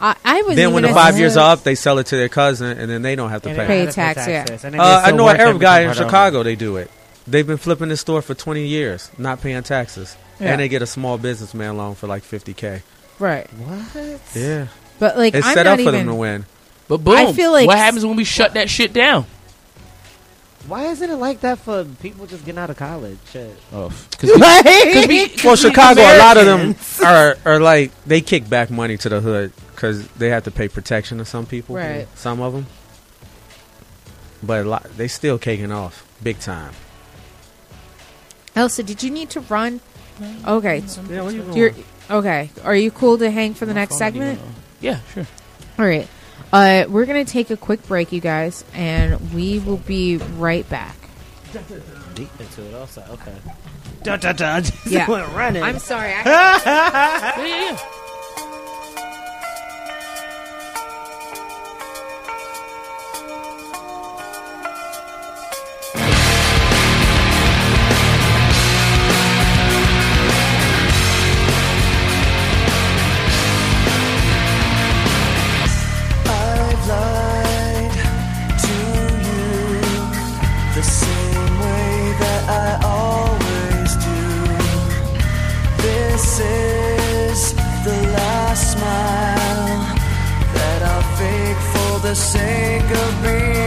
I, I was Then when the five years are up, they sell it to their cousin, and then they don't have to And pay. Pay have tax, yeah. taxes, Uh, I know work an Arab guy in part owner. Chicago. They do it. They've been flipping this store for 20 years, not paying taxes, Yeah. and they get a small businessman loan for like 50k. right? What? Yeah, But like it's I'm set not up for even. them to win. But boom, I feel like what happens when we shut that shit down? Why isn't it like that for people just getting out of college? Shit. Oh, because Like, Well, Chicago, a lot of them are are like they kick back money to the hood because they have to pay protection to some people. Right. Some of them, but a lot, they still caking off big time. Elsa, did you need to run? Okay, Yeah, what you you're okay. Are you cool to hang for the next segment? Yeah, sure. All right. Uh, we're gonna take a quick break, you guys, and we will be right back. deep into it. Also, okay. Da, da, da. Yeah. running. I'm sorry. I- Yeah, yeah, yeah. The sake of being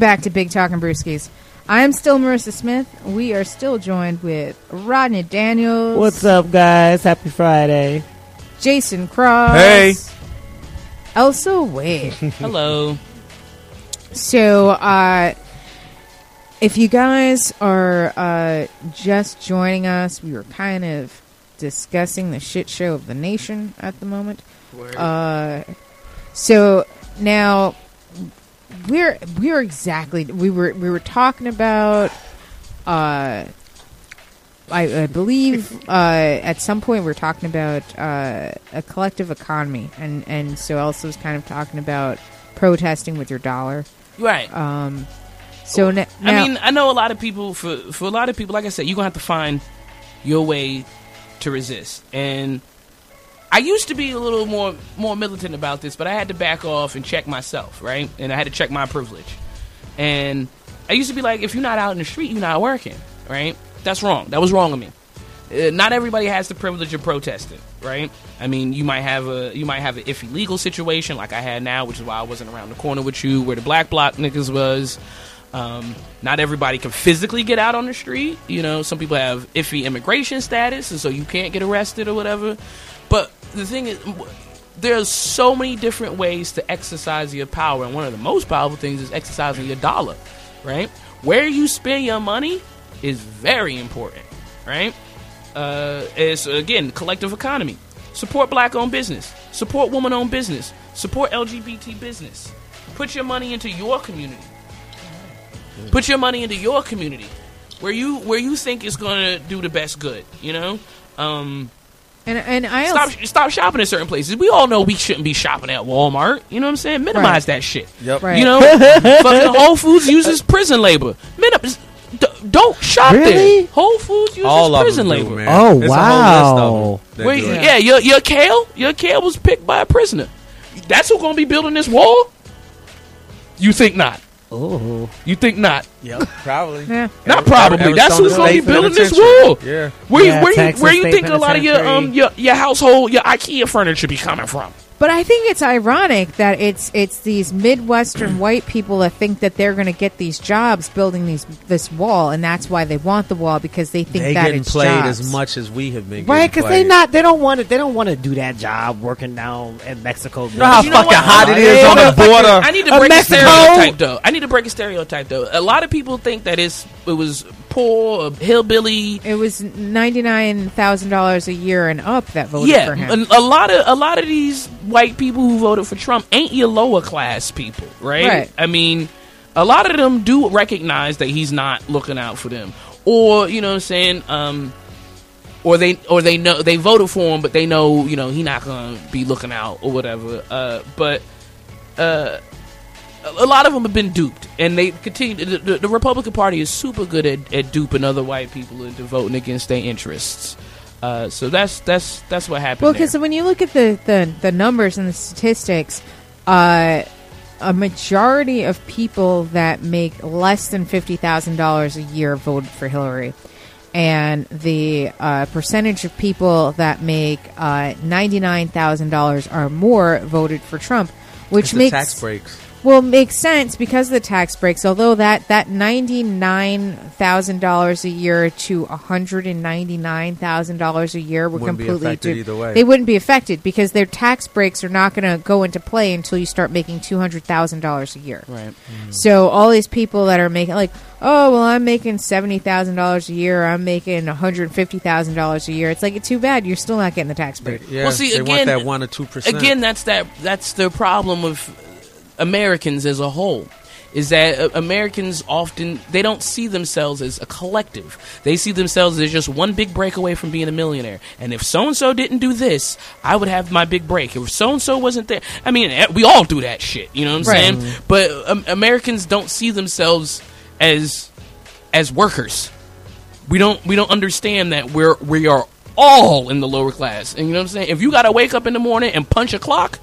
back to Big Talking Brewskis. I'm still Marissa Smith. We are still joined with Rodney Daniels. What's up, guys? Happy Friday. Jason Cross. Hey. Elsa Wade. Hello. so, uh, if you guys are uh, just joining us, we were kind of discussing the shit show of the nation at the moment. Uh, so now we're we're exactly we were we were talking about uh I, I believe uh, at some point we are talking about uh, a collective economy, and and so Elsa was kind of talking about protesting with your dollar. Right. Um, so na- I mean, I know a lot of people. For for a lot of people, like I said, you're gonna have to find your way to resist. And I used to be a little more more militant about this, but I had to back off and check myself, right? And I had to check my privilege. And I used to be like, if you're not out in the street, you're not working, right? That's wrong. That was wrong of me. Uh, not everybody has the privilege of protesting, right? I mean, you might have a you might have an iffy legal situation like I had now, which is why I wasn't around the corner with you, where the black bloc niggas was. Um, not everybody can physically get out on the street. You know, some people have iffy immigration status, and so you can't get arrested or whatever. The thing is, there's so many different ways to exercise your power, and one of the most powerful things is exercising your dollar, right? Where you spend your money is very important, right? Uh, it's again collective economy. Support black-owned business. Support woman-owned business. Support LGBT business. Put your money into your community. Put your money into your community, where you where you think going to do the best good. You know. Um, and and I Stop, also, stop shopping at certain places. We all know we shouldn't be shopping at Walmart. You know what I'm saying? Minimize Right. that shit. Yep. Right. You know, fucking Whole Foods uses prison labor. Minim- d- don't shop Really? there. Whole Foods uses All prison do, labor. man. Oh, It's wow. A whole list of them Where that you- do it. yeah, your your kale, your kale was picked by a prisoner. That's who's gonna be building this wall. You think not? Oh, You think not? Yep, probably. yeah. Not probably. That's Arizona who's gonna be building this wall. Yeah. Where Yeah, you where you Texas where you think a lot of your um your your household your IKEA furniture be coming from? But I think it's ironic that it's it's these Midwestern white people that think that they're going to get these jobs building these this wall, and that's why they want the wall because they think They that getting it's played jobs. as much as we have been. right? Because they played. not. They don't want to. They don't want to do that job working down in Mexico. You know how You fucking hot it Yeah. is on the border. I need to Of break a Mexico? stereotype though. I need to break a stereotype though. A lot of people think that it's it was poor, a hillbilly. It was ninety nine thousand dollars a year and up that voted Yeah, for him. a, a lot of a lot of these white people who voted for Trump ain't your lower class people, right? Right. I mean, a lot of them do recognize that he's not looking out for them, or you know what I'm saying. Um, or they or they know they voted for him, but they know you know he not gonna be looking out or whatever. Uh, but uh, a a lot of them have been duped, and they continue. The, the, the Republican Party is super good at, at duping other white people into voting against their interests. Uh, so that's that's that's what happened. Well, there. because when you look at the, the, the numbers and the statistics, uh, a majority of people that make less than fifty thousand dollars a year voted for Hillary, and the uh, percentage of people that make uh, ninety nine thousand dollars or more voted for Trump, which It's the makes tax breaks. Well, it makes sense because of the tax breaks. Although that that ninety nine thousand dollars a year to one hundred and ninety nine thousand dollars a year were Wouldn't be completely affected du- either way. They wouldn't be affected because their tax breaks are not going to go into play until you start making two hundred thousand dollars a year. right. Mm-hmm. So all these people that are making like, oh well, I'm making seventy thousand dollars a year. I'm making one hundred fifty thousand dollars a year. It's like it's too bad you're still not getting the tax break. Yeah, Well, see, they again- want that one or two percent. Again, that's that. That's the problem with Americans as a whole. Is that uh, Americans often they don't see themselves as a collective. They see themselves as just one big break away from being a millionaire. And if so and so didn't do this, I would have my big break. If so and so wasn't there, I mean, eh, we all do that shit. You know what I'm Right. saying? But um, Americans don't see themselves as as workers. We don't we don't understand that we're we are all in the lower class. And you know what I'm saying? If you got to wake up in the morning and punch a clock,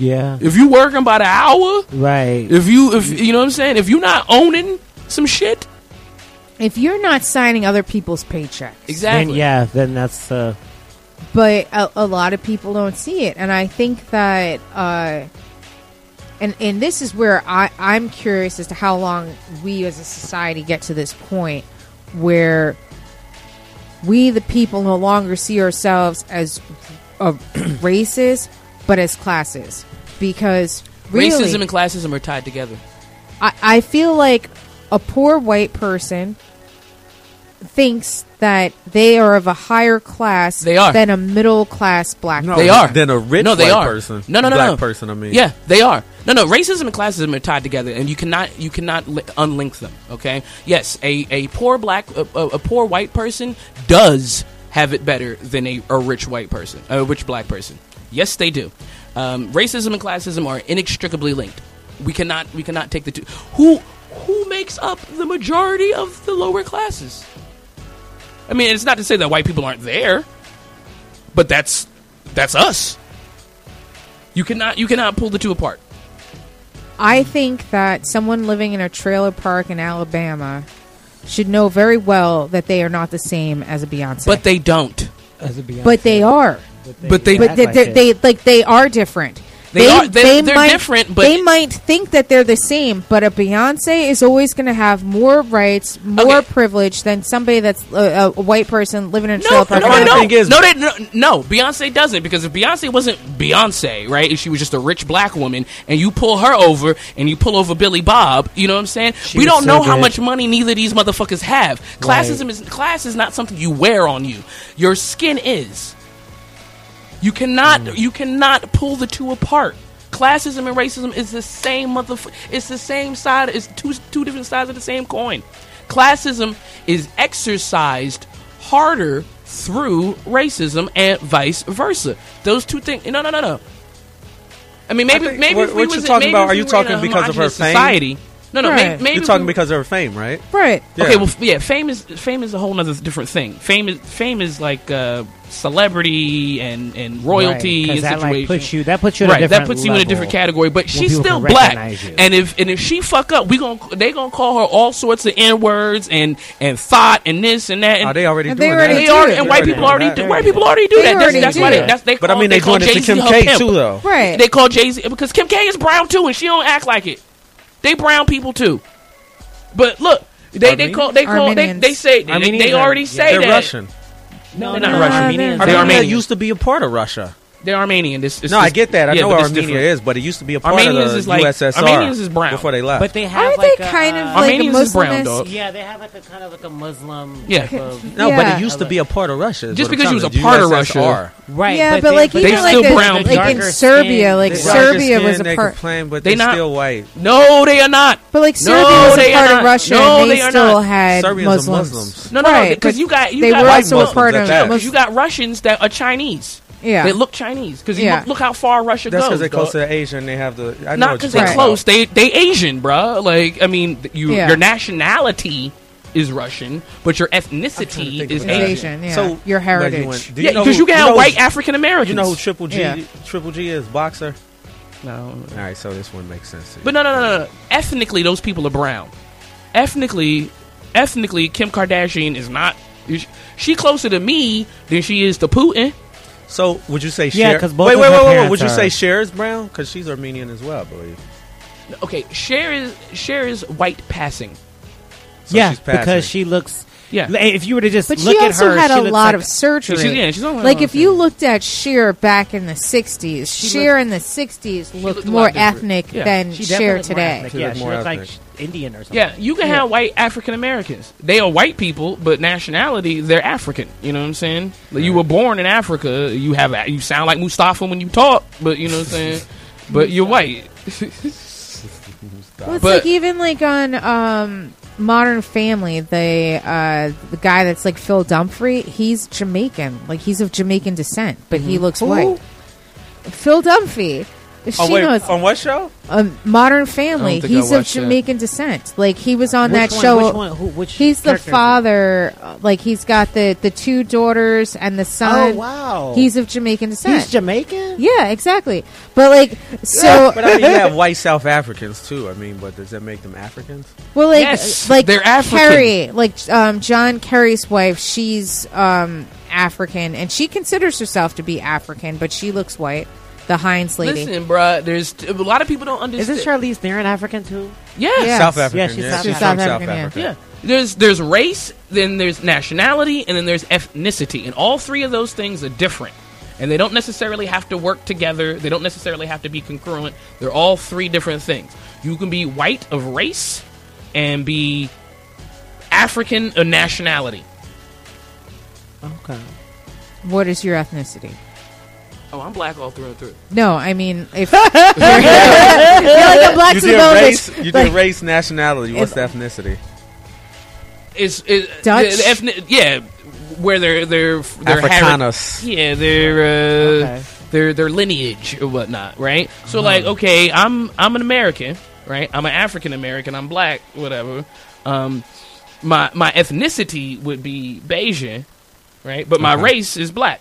yeah, if you working by the hour, right. if you if you know what I'm saying, if you're not owning some shit, If you're not signing other people's paychecks, exactly. And yeah, then that's uh, but a, a lot of people don't see it. And i think that uh, and and this is where I I'm curious as to how long we as a society get to this point where we the people no longer see ourselves as uh, races but as classes because really, Racism and classism are tied together. I, I feel like a poor white person thinks that they are of a higher class They are. than a middle class black No, They are. Than a rich no, they white are. person. No, no, no, Black no. person, I mean. Yeah, they are. No, no. Racism and classism are tied together, and you cannot you cannot li- unlink them. Okay. Yes, a, a poor black a, a, a poor white person does have it better than a, a rich white person, a rich black person. Yes, they do. Um, racism and classism are inextricably linked. We cannot we cannot take the two. Who who makes up the majority of the lower classes? I mean, it's not to say that white people aren't there, but that's that's us. You cannot you cannot pull the two apart. I think that someone living in a trailer park in Alabama should know very well that they are not the same as a Beyonce. But they don't. As a Beyonce. but they are. But they- But act they, like they, they like they are different. They are- they- they're might, different, but- they might think that they're the same. But a Beyonce is always going to have more rights, more Okay. privilege than somebody that's a, a white person living in a No, trailer no, park. no, funny no, is- no, they, no, no. Beyonce doesn't because if Beyonce wasn't Beyonce, right? If she was just a rich black woman, and you pull her over and you pull over Billy Bob, you know what I'm saying? We don't know still how much money neither of these motherfuckers have. Classism is class is not something you wear on you. Your skin is. You cannot Mm. you cannot pull the two apart. Classism and racism is the same motherfucker. It's the same side. It's two two different sides of the same coin. Classism is exercised harder through racism and vice versa. Those two things. No, no, no, no. I mean, maybe I maybe what- if we what was you're talking about, are you talking because of her society? fame? Society. No, no. Right. Maybe, maybe You're talking we- because of her fame, right? right. Yeah. Okay, well, f- yeah, fame is fame is a whole other different thing. Fame is fame is like uh, celebrity and and royalty Right, 'cause and that, like, puts you- that puts you right. that puts you in a different category. But she's still black, you. and if and if she fuck up, we gonna they gonna call her all sorts of n words and and thought and this and that. And Are they already And doing they already that? they are, and white people already already do do. that. White people already do that. That's, already that's do why they, that's they call. But I mean, they call doing it to Jay-Z her pimp. too, though. Right. They call Jay Z because Kim K is brown too, and she don't act like it. They brown people too. But look, they they call they call they, they say they, they already yeah. say They're that Russian. No, They're not no, Russian. Armenians. They're Armenia Armenian. used to be a part of Russia. They're Armenian. This, it's no, I get that. I yeah, know but where Armenia different. is, but it used to be a part Armenians of the is like- USSR. Armenians is brown. before they left. But they have Aren't like they a, kind of uh, like Armenians a is brown, Muslimist? dog. yeah, they have like a kind of like a Muslim. Yeah. type of- no, but it used to be a part of Russia. Just because she was a part of Russia. Right. yeah, but, they- like but even they like, still brown like in Serbia, like Serbia was a they part. complain, but They they not- still white. No, they are not. But like Serbia was a part of Russia, No, and they, they still had Muslims. Muslims. No, no, because you got you got white also Muslims part at of that. because you got Russians that are Chinese. Yeah, They look Chinese because Yeah. look, look how far Russia That's goes. because they're close to Asia and they have the. I Not because they're talking close. They they Asian, bruh. Like I mean, you Yeah. your nationality is Russian, but your ethnicity is of it's it. Asian. Asian. Yeah, So, your where heritage. you went- Do Yeah, because you can you have know white African Americans. You know who Triple G? Yeah. Triple G is boxer. No, All right, so this one makes sense. but no, no, no, no, no. Ethnically, those people are brown. Ethnically, ethnically, Kim Kardashian is not. She closer to me than she is to Putin. So would you say Yeah, Cher? 'cause both wait, of wait, her wait, wait, wait. parents Would you are- say Cher is brown? Because she's Armenian as well, I believe. Okay, Cher is Cher is white passing. So yeah, she's passing. because she looks. Yeah. If you were to just But look she at also her, had she a lot like of surgery. She's, yeah, she's only like if you looked at Cher back in the '60s, Cher in the '60s looked looked more ethnic Yeah. than Sheer Cher more today. ethnic. She Yeah, looked she more looked like. Indian or something. Yeah, you can have white African Americans. They are white people, but nationality they're African. You know what I'm saying? Like, you were born in Africa. You have you sound like Mustafa when you talk, but you know what I'm saying. but you're white. Well, it's But- like even like on um, Modern Family, the uh, the guy that's like Phil Dumfrey, he's Jamaican, like he's of Jamaican descent, but he looks white. Phil Dunphy. She Oh wait, knows on what show? um, Modern Family. I don't think I He's of watched that. Jamaican descent. Like he was on Which that one- show. Which one? Who, which He's the character is father. uh, Like he's got the the two daughters and the son. Oh wow, He's of Jamaican descent. he's Jamaican. yeah, exactly. But like so, But I mean, you have white South Africans too. I mean, but does that make them Africans? well, like Yes, like they're African. Kerry, like um, John Kerry's wife. She's um, African, and she considers herself to be African, but she looks white. The Heinz lady. Listen, bruh, there's a lot of people don't understand. Isn't Charlize Theron African too? Yeah. Yeah. South Yes. African. Yeah, she's South- she's South from South African, yeah. Africa. Yeah. There's there's race, then there's nationality, and then there's ethnicity, and all three of those things are different. And they don't necessarily have to work together. They don't necessarily have to be congruent. They're all three different things. You can be white of race and be African of nationality. Okay. What is your ethnicity? Oh, I'm black all through and through. No, I mean if you're, you're like a black You to did race. bitch. You Like, did race, nationality. What's the ethnicity? It's it, Dutch? the- the ethni- yeah, where they're they're they're Africanus. yeah, their uh, Okay. their their lineage or whatnot, right? So like, okay, I'm I'm an American, right? I'm an African American. I'm black, whatever. Um, my my ethnicity would be Bajan, right? But my Okay. race is black.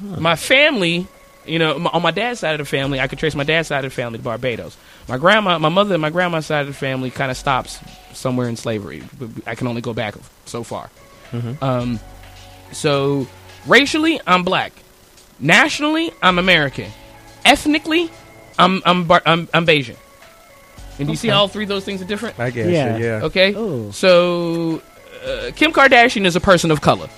My family, you know, my, on my dad's side of the family, I could trace my dad's side of the family to Barbados. My grandma, my mother, and my grandma's side of the family kind of stops somewhere in slavery. I can only go back so far. Um, so racially, I'm black. Nationally, I'm American. Ethnically, I'm I'm Bar- I'm, I'm Bajan. And do you see how all three of those things are different? I guess. Yeah. Yeah. yeah. Okay. Ooh. So uh, Kim Kardashian is a person of color.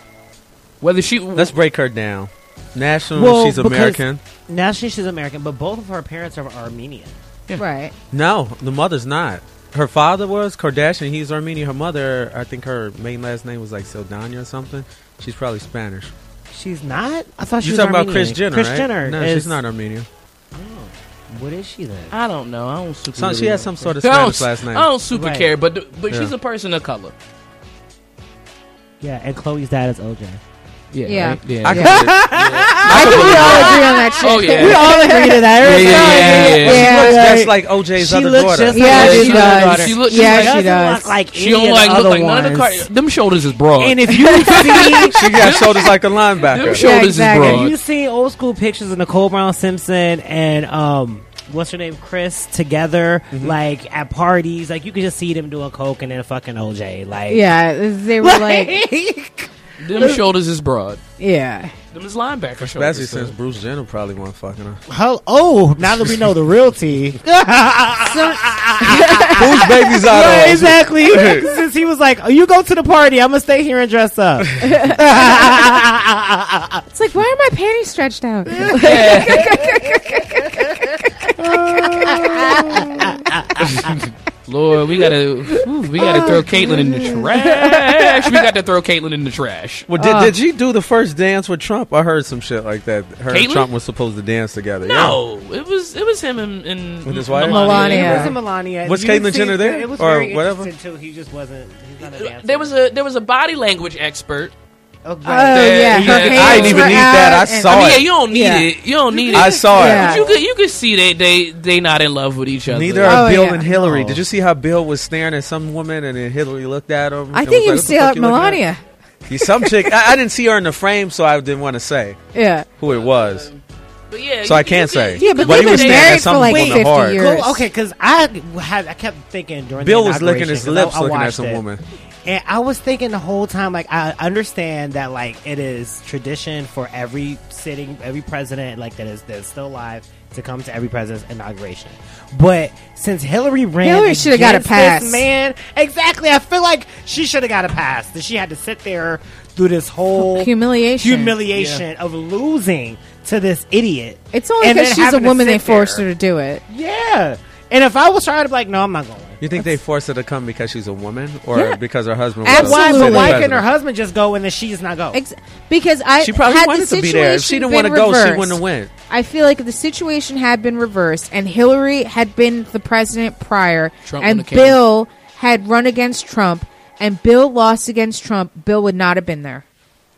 Whether she Let's break her down. National, Well, she's American. Nationally, she's American, but both of her parents are Armenian. right. No, the mother's not. Her father was Kardashian. He's Armenian. Her mother, I think her main last name was like Sildana or something. She's probably Spanish. She's not. I thought she You're was talking about Kris Jenner, Kris right? Jenner. No, is, she's not Armenian. Oh, What is she then? I don't know. I don't super. So she really has some sort of I don't, Spanish last name. I don't super Right. care, but but she's a person of color. Yeah, and Khloé's dad is OJ. Yeah. Yeah. right? Yeah. I can Yeah. I think we all agree on that shit. Oh yeah. We all agree to that. Yeah, yeah, yeah, yeah. Yeah, She looks right. just like OJ's She other looks daughter. just Yeah, like she OJ's does. other daughter. She look- yeah, like- she doesn't does. look like She any don't of like the look other like none of the car- them shoulders is broad. And if you see, she got shoulders like a linebacker. them Yeah, shoulders exactly. is if broad. you see old school pictures of Nicole Brown Simpson and um, what's her name, Kris, together, Mm-hmm. like at parties, like you could just see them doing coke and then fucking OJ, like Yeah, they were like, them shoulders is broad. yeah. Them is linebacker shoulders. Especially so- since Bruce Jenner probably wasn't fucking her. Hell, oh, now that we know the real tea. Whose baby's out Right, of? exactly. Since he was like, oh, "You go to the party, I'm gonna stay here and dress up." It's like, why are my panties stretched out? Oh. Lord, we gotta whew, we gotta throw Caitlyn in the trash. We got to throw Caitlyn in the trash. Well, did, did she do the first dance with Trump? I heard some shit like that. Her and Trump was supposed to dance together. No, it was it was him and, and With his wife? Melania. It Yeah. wasn't Melania. Was You Caitlyn Jenner there? It was Or very whatever? interesting too. He just wasn't. He's not a dancer. There was a there was a body language expert. Oh, Oh yeah, Yeah, her I didn't even were need that. I saw I mean, it. yeah, you don't need Yeah. it. You don't need it. I saw Yeah. But you could you could see they they they not in love with each other. Neither Oh, Bill yeah. and Hillary. No. Did you see how Bill was staring at some woman and then Hillary looked at him? I and think he like, was "What still at Melania. He's some chick. I, I didn't see her in the frame, so I didn't want to say Yeah, who it was. But yeah, So you- I can't say. yeah, but But they've he was been married for like fifty heart. years. Cool, okay, because I had I kept thinking during Bill the was licking his lips I- I looking at some it. woman. And I was thinking the whole time, like, I understand that, like, it is tradition for every sitting, every president, like, that is that's still alive to come to every president's inauguration. But since Hillary ran, Hillary shoulda got a pass. man. Exactly, I feel like she should have got a pass. That she had to sit there through this whole Humiliation. humiliation of losing to this idiot. It's only because she's a woman they sit there. forced her to do it. Yeah. And if I was trying to be like, no, I'm not going. You think they forced her to come because she's a woman, or Yeah. because her husband? But Was why, a but sitting why couldn't her husband just go and then she just not go? Ex- because I She probably had wanted the to be there. If she situation didn't want to been go, she reversed, wouldn't have went. I feel like if the situation had been reversed and Hillary had been the president prior Trump and would've came. Bill had run against Trump and Bill lost against Trump, Bill would not have been there.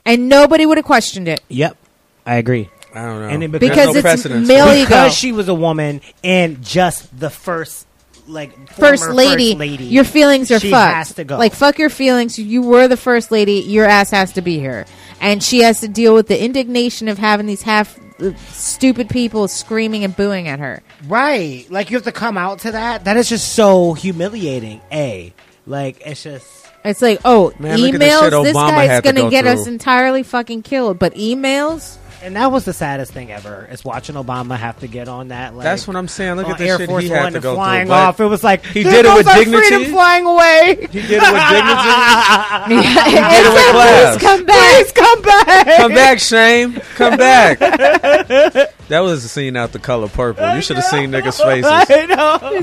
And nobody would have questioned it. Yep, I agree. I don't know And then There's because no it's precedence. male- There you because she was a woman and just the first, like First lady, first lady, your feelings are she fucked. has to go. Like fuck your feelings. You were the first lady. Your ass has to be here, and she has to deal with the indignation of having these half uh, stupid people screaming and booing at her. right? Like you have to come out to that. That is just so humiliating. A, like it's just. It's like, oh, Man, look at the shit emails. This Obama guy's gonna go get us entirely fucking killed. But emails, And that was the saddest thing ever. Is watching Obama have to get on that. Like, That's what I'm saying. Look at the Air shit Force he had One to and go flying through. but off. It was like he did it with dignity." Freedom flying away. He did it with dignity. It's it with like, class. Please come back. Please come back. Come back, Shame. Come back. that was a scene out the color purple. You should have seen niggas' faces. I know.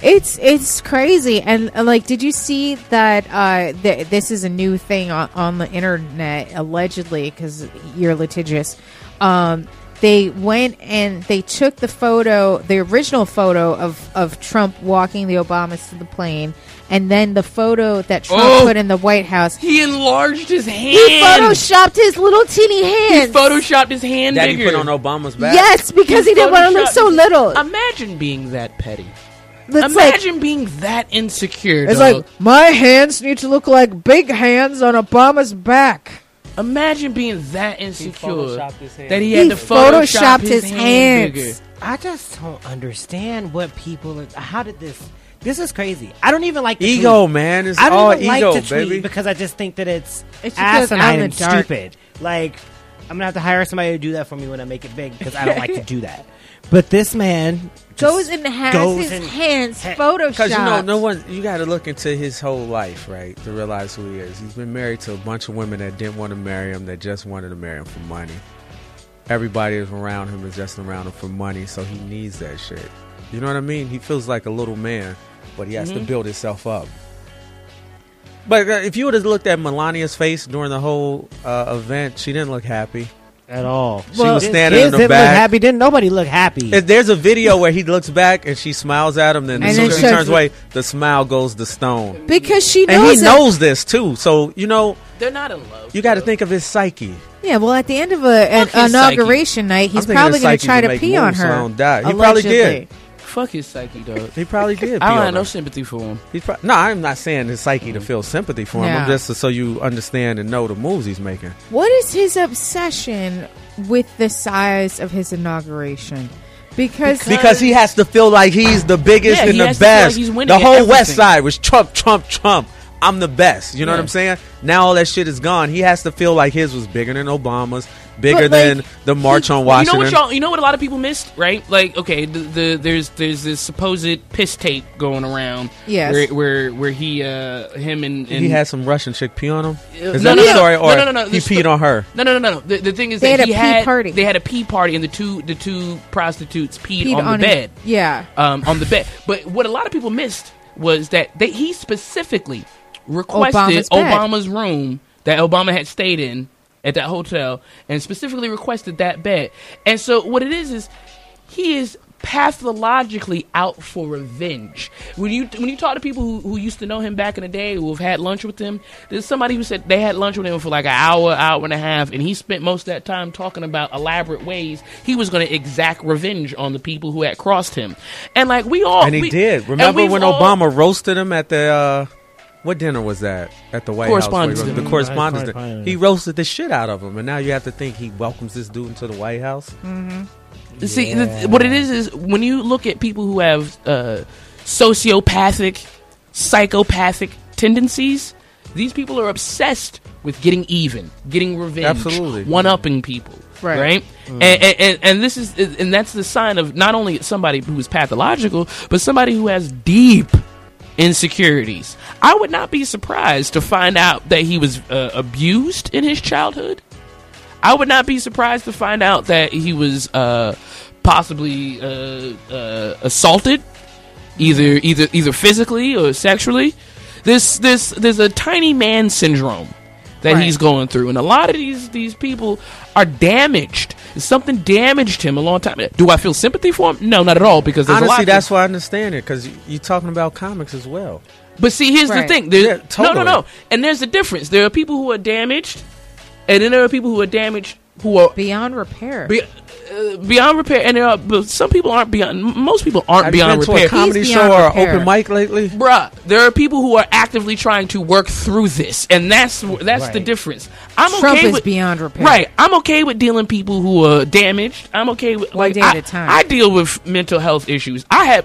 Say it's it's crazy and uh, like did you see that uh th- this is a new thing on, on the internet allegedly because you're litigious um they went and they took the photo the original photo of of trump walking the obamas to the plane and then the photo that trump Oh. put in the white house He enlarged his hand. he photoshopped his little teeny hand. He photoshopped his hand That he put on Obama's back. yes because he didn't want to look so little Imagine being that petty. It's like- Imagine being that insecure. It's dog. like my hands need to look like big hands on Obama's back. imagine being that insecure photoshopped his hand. that he He had to photoshop photoshopped his, his hand hands. I just don't understand what people. Are, how did this? This is crazy. I don't even like the Ego, tweet. man. It's I don't all even like ego, to tweet baby. because I just think that it's, It's because out asinine and stupid. Like I'm gonna have to hire somebody to do that for me when I make it big because I don't like to do that. But this man Goes and has goes his and- hands ha- photoshopped. Because you know, no one. You got to look into his whole life, right, to realize who he is. He's been married to a bunch of women that didn't want to marry him, that just wanted to marry him for money. Everybody around him is just around him for money, so he needs that shit. You know what I mean? He feels like a little man, but he has to build himself up. But uh, if you would have looked at Melania's face during the whole uh, event, she didn't look happy. At all. She was standing in the didn't back. Look happy? Didn't nobody look happy? If there's a video where he looks back and she smiles at him, then And as soon then as she shows turns the- away, the smile goes to stone. because she knows. And he that- knows this too. So you know, They're not in love. you got to think of his psyche. Yeah, well, at the end of a, an Fuck his psyche. inauguration night, I'm he's thinking probably his going to psyche try to to make pee on moves so her. I don't die. He probably did. allegedly. Fuck his psyche, dog. He probably did. I don't have no sympathy for him. He's pro- no, I'm not saying his psyche to mm. feel sympathy for him. Yeah. I'm just so you understand and know the moves he's making. What is his obsession with the size of his inauguration? Because, Because he has to feel like he's the biggest Yeah, and he the has to feel like best. he's winning the at whole West. Side was Trump, Trump, Trump. I'm the best. You know what I'm saying? Now all that shit is gone. He has to feel like his was bigger than Obama's, bigger like, than the March on Washington. You know what y'all? You know what a lot of people missed, right? Like, okay, the, the there's there's this supposed piss tape going around. Yes. Where where, where he uh him and, and he had some Russian chick pee on him. Is no, that no, the no. story? No, Or no, no, no. he peed sto- on her. No, no, no, no. The, the thing is They that had he a pee had party. they had a pee party, and the two the two prostitutes peed, peed on, on the his- bed. Yeah. um, on the bed. But what a lot of people missed was that they, he specifically requested Obama's. Obama's room that Obama had stayed in at that hotel, and specifically requested that bed. And so what it is is he is pathologically out for revenge. When you when you talk to people who, who used to know him back in the day, who have had lunch with him, there's somebody who said they had lunch with him for like an hour, hour and a half, and he spent most of that time talking about elaborate ways he was going to exact revenge on the people who had crossed him. And like we all, And he we- did. Remember we've when all- Obama roasted him at the uh, what dinner was that at the White Correspondents' House? dinner. The Correspondents' Right, dinner. He roasted the shit out of him, and now you have to think he welcomes this dude into the White House. See, the, what it is is when you look at people who have uh, sociopathic, psychopathic tendencies, these people are obsessed with getting even, getting revenge, Absolutely. one upping people. Right. Right, and, and, and and this is and that's the sign of not only somebody who is pathological, but somebody who has deep insecurities. I would not be surprised to find out that he was uh, abused in his childhood. I would not be surprised to find out that he was uh, possibly uh, uh, assaulted, either either either physically or sexually. This this there's a tiny man syndrome that Right. he's going through, and a lot of these these people are damaged. Something damaged him a long time. Do I feel sympathy for him? No, not at all. Because there's a Honestly, lot that's why I understand it because you're talking about comics as well. but see, here's the thing. There's, Yeah, No, no, no. And there's a difference. There are people who are damaged, and then there are people who are damaged who are Beyond repair. be, uh, beyond repair. And there are, but some people aren't beyond. Most people aren't Have beyond been to repair. a comedy He's show or repair. open mic lately? Bruh, there are people who are actively trying to work through this, and that's that's the difference. I'm Trump okay is with beyond repair. Right, I'm okay with dealing people who are damaged. I'm okay with One like day I, at a time. I deal with mental health issues. I had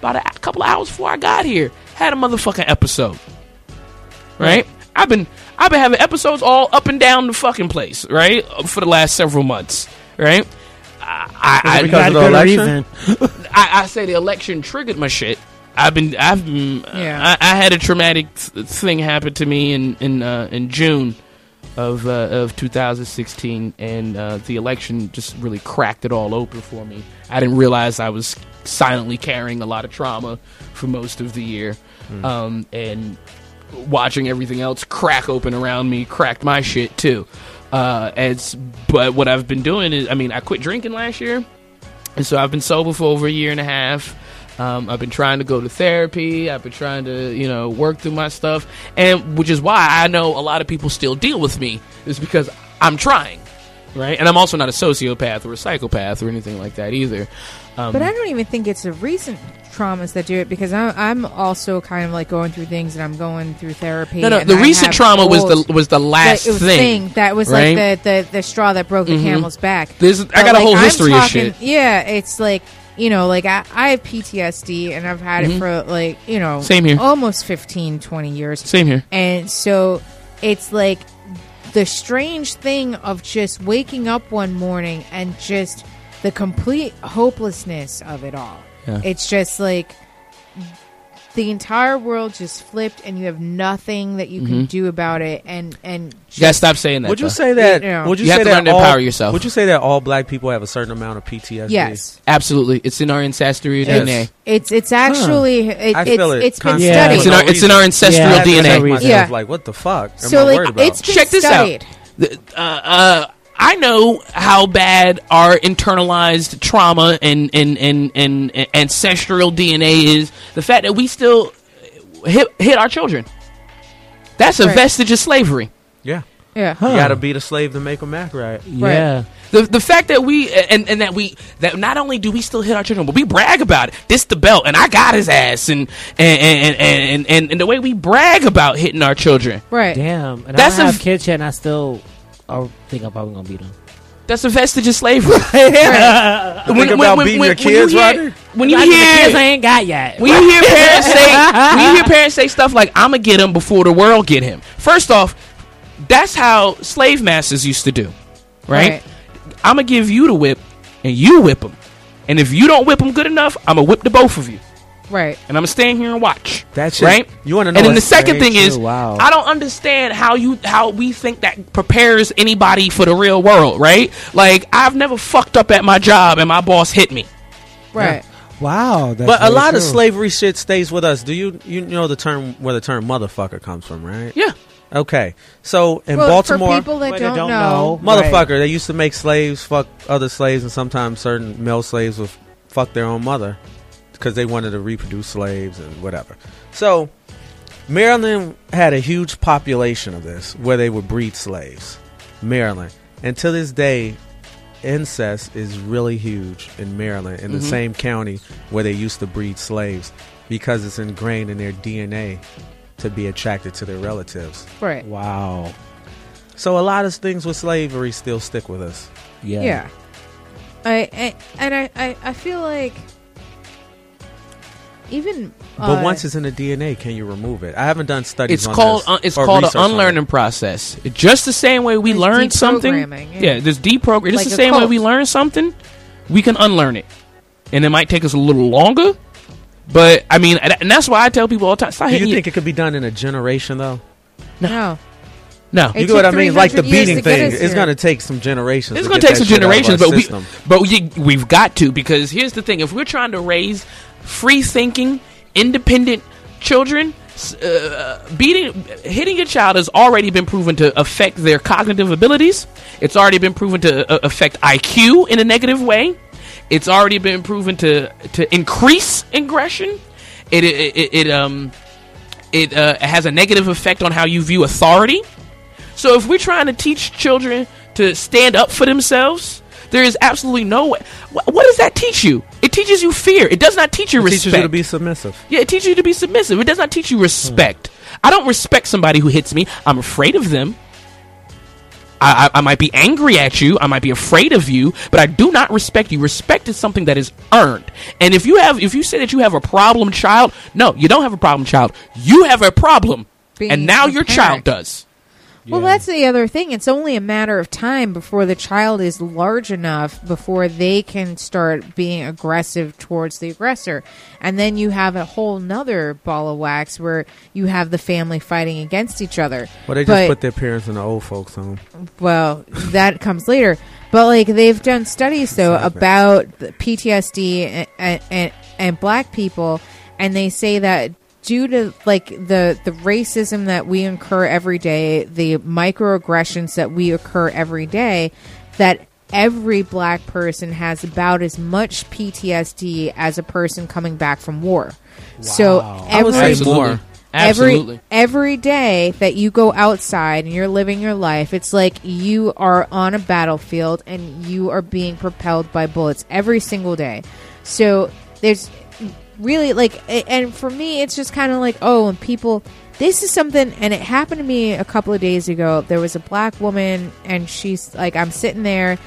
about a couple of hours before I got here had a motherfucking episode. Right, I've been I've been having episodes all up and down the fucking place, right, for the last several months, right. I, I, I, because of the election? I, I say the election triggered my shit. I've been, I've been, Yeah. I, I had a traumatic thing happen to me in in uh, in June of uh, of 2016, and uh, the election just really cracked it all open for me. I didn't realize I was silently carrying a lot of trauma for most of the year, um, and watching everything else crack open around me cracked my shit too. Uh, it's but what I've been doing is, I mean, I quit drinking last year. And so I've been sober for over a year and a half. Um, I've been trying to go to therapy. I've been trying to, you know, work through my stuff, and which is why I know a lot of people still deal with me is because I'm trying, right? And I'm also not a sociopath or a psychopath or anything like that either. Um, But I don't even think it's a recent traumas that do it because I'm, I'm also kind of like going through things and I'm going through therapy. no, no, the I recent trauma was the was the last was thing. That was right? like the, the, the straw that broke the Mhm. camel's back. There's- I got a whole I'm history of talking- shit. Yeah, it's like you know, like I, I have PTSD and I've had Mhm. it for like you know, Same here. almost 15, 20 years. Same here. And so it's like the strange thing of just waking up one morning and just the complete hopelessness of it all. Yeah. It's just like the entire world just flipped and you have nothing that you can Mhm. do about it and and You gotta stop saying that. Would you though. say that? Yeah. Would you, You have say to that learn to all, empower yourself. Would you say that all black people have a certain amount of PTSD? yes. Absolutely, it's in our ancestral Yes. DNA. It's it's actually it, I it's, feel it it's been constantly. Yeah. studied. It's in our it's in our ancestral Yeah, I had to that's check DNA. myself, Yeah. Like, what the fuck? Am so I like worried about? it's been Check this out. studied. The- uh, uh, I know how bad our internalized trauma and, and, and, and, and ancestral DNA is. The fact that we still hit, hit our children. That's a Right. vestige of slavery. yeah, Yeah. you got to beat a slave to make them act right. Yeah. The, the fact that we and, and that we that not only do we still hit our children, but we brag about it. This the belt, and I got his ass, and and and and, and, and the way we brag about hitting our children. Right. Damn. And That's I don't a- have kids yet, and I still I think I'm probably gonna beat them. That's a vestige of slavery. Think about beating your kids, you hear, Roger? when you the kids hear I ain't got yet. when you hear parents say when you hear parents say stuff like "I'ma get him before the world get him." First off, that's how slave masters used to do, right? Right. I'm gonna give you the whip, and you whip them. And if you don't whip them good enough, I'm gonna whip the both of you, Right. and I'm gonna stand here and watch. That's right? you wanna know And then the second very thing is, wow. I don't understand how you how we think that prepares anybody for the real world, right? Like I've never fucked up at my job, and my boss hit me. Right. Wow. That's But a very lot of slavery shit stays with us. Do you you know the term where the term motherfucker comes from, right? Yeah. Okay, so in Well, Baltimore, for people that don't, don't know, know. motherfucker, they used to make slaves fuck other slaves, and sometimes certain male slaves would fuck their own mother because they wanted to reproduce slaves and whatever. So Maryland had a huge population of this where they would breed slaves. Maryland, and to this day, incest is really huge in Maryland, in the Mhm. same county where they used to breed slaves, because it's ingrained in their DNA to be attracted to their relatives. right. Wow. So a lot of things with slavery still stick with us. Yeah. Yeah. I, I and I, I I feel like even But uh, once it's in the DNA, can you remove it? I haven't done studies. It's on called this uh, it's called an research on it. unlearning process. Just the same way we It's learn something. deprogramming, Yeah, yeah. there's deprogram. Just Like the a same way we learn something, we can unlearn it, and it might take us a little longer. But I mean, and and that's why I tell people all the time: stop Do you hitting. your- think it could be done in a generation though? no, no, It you get what I mean? Like the beating to thing, it's going to take some generations. It's to going to take some shit out of generations, our but we, but we, we've got to because here's the thing: if we're trying to raise free thinking, independent children, uh, beating, hitting a child has already been proven to affect their cognitive abilities. It's already been proven to uh, affect IQ in a negative way. It's already been proven to to increase aggression. It it, it, it um it uh, has a negative effect on how you view authority. So if we're trying to teach children to stand up for themselves, there is absolutely no way. What, what does that teach you? It teaches you fear. It does not teach you It respect. teaches you to be submissive. yeah, it teaches you to be submissive. It does not teach you hmm. respect. I don't respect somebody who hits me. I'm afraid of them. I, I, I might be angry at you. I might be afraid of you, but I do not respect you. Respect is something that is earned. And if you have, if you say that you have a problem child, no, you don't have a problem child. You have a problem, Being and now your parent. child does. Well, Yeah. that's the other thing. It's only a matter of time before the child is large enough before they can start being aggressive towards the aggressor. And then you have a whole nother ball of wax where you have the family fighting against each other. Well, they just But- put their parents in the old folks' home. well, that comes later. But like they've done studies though about PTSD and, and, and black people, and they say that due to like the the racism that we incur every day, the microaggressions that we occur every day, that every black person has about as much PTSD as a person coming back from war. So Wow. I would every say more. Absolutely. Every every day that you go outside and you're living your life, it's like you are on a battlefield and you are being propelled by bullets every single day. So there's really like, and for me, it's just kind of like, oh, and people. This is something, and it happened to me a couple of days ago. There was a black woman, and she's like, I'm sitting there.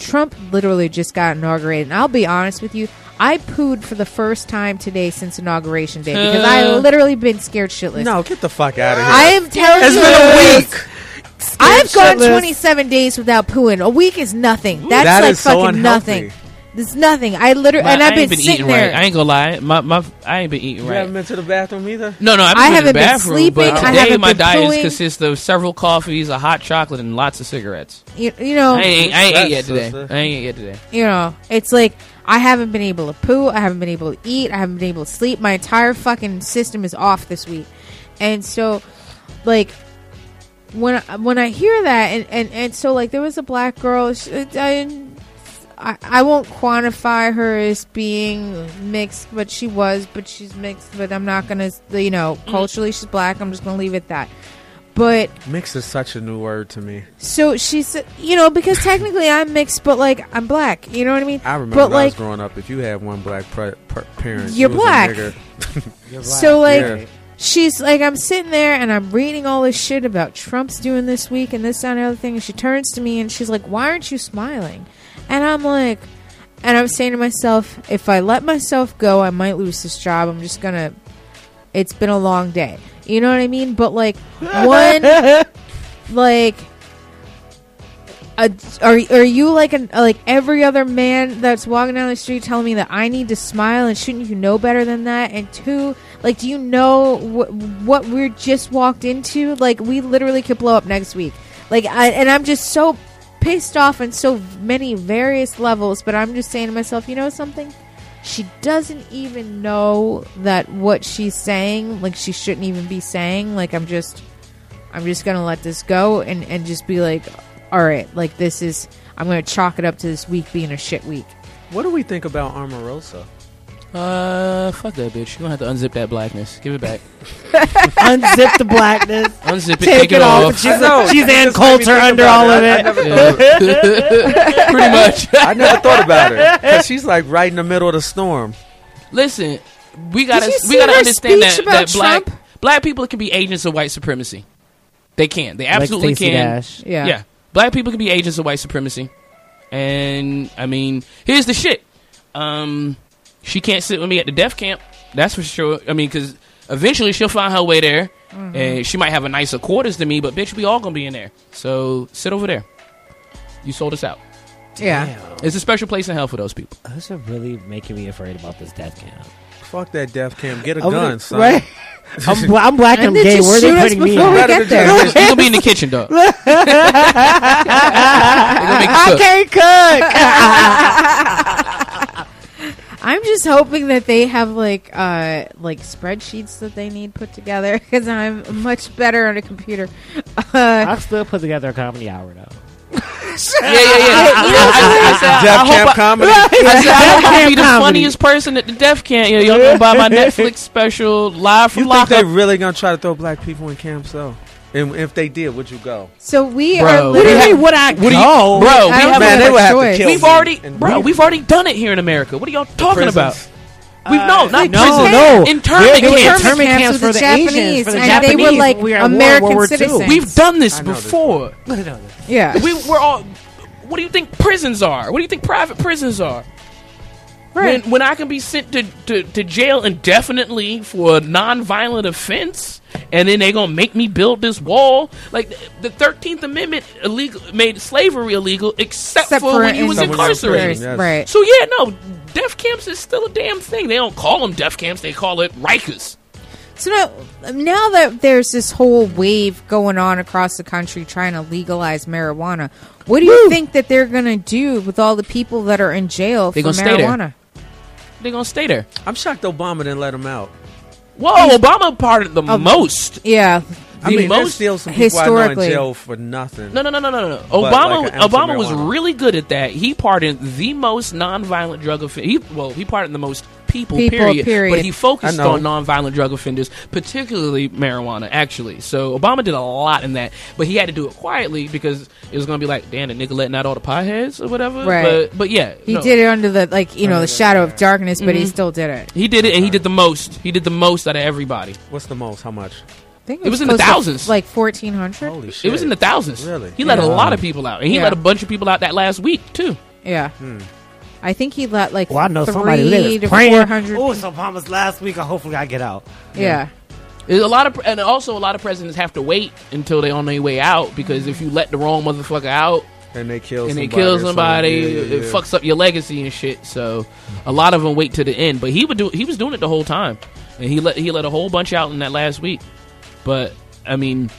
Trump literally just got inaugurated, and I'll be honest with you, I pooed for the first time today since inauguration day because I Uh. literally been scared shitless. No, get the fuck out of here. I am telling it's you, been a week. I've gone 27 days without pooing. A week is nothing. That's That like is so fucking unhealthy. nothing. There's nothing. I literally My- and I've I been, been sitting eating there. right. I ain't gonna lie. My my I ain't been eating You right. haven't been to the bathroom either. No, no, I've I been to haven't the been bathroom, sleeping, but I today haven't my been diet pooing. consists of several coffees, a hot chocolate, and lots of cigarettes. you, you know, I ain't, I ain't ate yet Sister. today. I ain't ate yet today. you know, it's like I haven't been able to poo. I haven't been able to eat. I haven't been able to sleep. My entire fucking system is off this week, and so like when I, when I hear that, and, and, and so like there was a black girl. She, I, I I won't quantify her as being mixed, but she was. But she's mixed. But I'm not gonna, you know, mm-hmm. culturally she's black. I'm just gonna leave it at that. But Mix is such a new word to me. so she's, you know, because technically I'm mixed, but like I'm black. You know what I mean? I remember But when I was like, growing up. If you had one black pre- per- parent, You're you was a black. You're black. so like, Yeah. she's like, I'm sitting there and I'm reading all this shit about Trump's doing this week and this that, and the other thing, and she turns to me and she's like, "Why aren't you smiling?" And I'm like, and I'm saying to myself, if I let myself go, I might lose this job. I'm just gonna. It's been a long day. You know what I mean? But like one, like. A, are are you like an like every other man that's walking down the street telling me that I need to smile and shouldn't you know better than that? And two, like, do you know what what we're just walked into? Like, we literally could blow up next week. Like, I and I'm just so pissed off on so many various levels. But I'm just saying to myself, you know something? She doesn't even know that what she's saying, like, she shouldn't even be saying. Like, I'm just, I'm just gonna let this go and and just be like, all right, like this is. I'm gonna chalk it up to this week being a shit week. What do we think about Omarosa? Uh, fuck that bitch. You gonna have to unzip that blackness. Give it back. unzip the blackness. Unzip it. Take Take, it it off. off. She's, I she's It Ann just Coulter under all of it. never Pretty much. I never thought about her because she's like right in the middle of the storm. Listen, we gotta you we gotta her understand speech that, about that black Trump? black people can be agents of white supremacy. They can. They absolutely like Stacey can. Dash. Yeah. Yeah. Black people can be agents of white supremacy. And I mean, here's the shit. Um, she can't sit with me at the death camp. That's for sure. I mean, because eventually she'll find her way there, Mm-hmm. and she might have a nicer quarters than me. But bitch, we all gonna be in there. So sit over there. You sold us out. Yeah. Damn. It's a special place in hell for those people. Those are really making me afraid about this death camp. Fuck that death camp. Get a I'm gun, gonna- son. Right? I'm, bla- I'm black and And I'm gay. Where are they putting me? before we get there. you gonna be in the kitchen, dog. They gonna make you I can't cook. I'm just hoping that they have like uh like spreadsheets that they need put together because I'm much better on a computer. Uh, I'll still put together a comedy hour though. Yeah, yeah, yeah. You I, I, said, I camp comedy. I said, I hope I be the funniest person at the death camp. You know, y'all gonna buy my Netflix special live from You think they lockup. really gonna try to throw black people in camps though? And if they did, would you go? so we Bro, are literally have- would I What do you, go? bro? We I have Man, a- they would have to choice. kill we've already, and bro. beat We've already done it here in America. What are y'all talking about? We've no, uh, not no, prison. no. internment They were camps. internment camps camps for the the Asians, Japanese, for the and they were like We are at War- American II. citizens. We've done this I know this. before. yeah, We we're all. What do you think prisons are? What do you think private prisons are? right. When when I can be sent to, to, to jail indefinitely for a non-violent offense, and then they gonna make me build this wall. Like the Thirteenth Amendment illegal made slavery illegal, except, Except for, for when you was incarcerated. Yes. Right. So yeah, no, death camps is still a damn thing. They don't call them death camps; they call it Rikers. So now, now that there's this whole wave going on across the country trying to legalize marijuana, what do you think that they're going to do with all the people that are in jail They for gonna stay there. marijuana? They're gonna stay there. I'm shocked Obama didn't let them out. Whoa, Obama pardoned the um, most. Yeah, I The mean, most still some people I know in historically- jail for nothing. No, no, no, no, no, no. Obama, like an ounce Obama was really good at that. He pardoned the most nonviolent drug offenders. He, well, he pardoned the most people, People, period, period. But he focused I know. on nonviolent drug offenders, particularly marijuana. Actually, so Obama did a lot in that, but he had to do it quietly because it was going to be like, damn, the nigga letting out all the potheads or whatever. Right. But, but yeah, he no. did it under the like you know the shadow of darkness, but he Mhm. still did it. He did it, and he did the most. He did the most out of everybody. What's the most? How much? I think It was in the thousands. like fourteen hundred. Holy shit! It was in the thousands. Really? He let a lot of people out, and he Yeah. let a bunch of people out that last week too. Yeah, Hmm. I think he let like Well, I know three somebody that to is four praying. hundred. Oh, it's Obama's last week. Hopefully, I get out. yeah. There's a lot of, and also a lot of presidents have to wait until they're on their way out because if you let the wrong motherfucker out and they kill and they somebody kill or somebody. Yeah, yeah, it yeah. fucks up your legacy and shit. So a lot of them wait to the end. But he would do, he was doing it the whole time, and he let he let a whole bunch out in that last week. But I mean,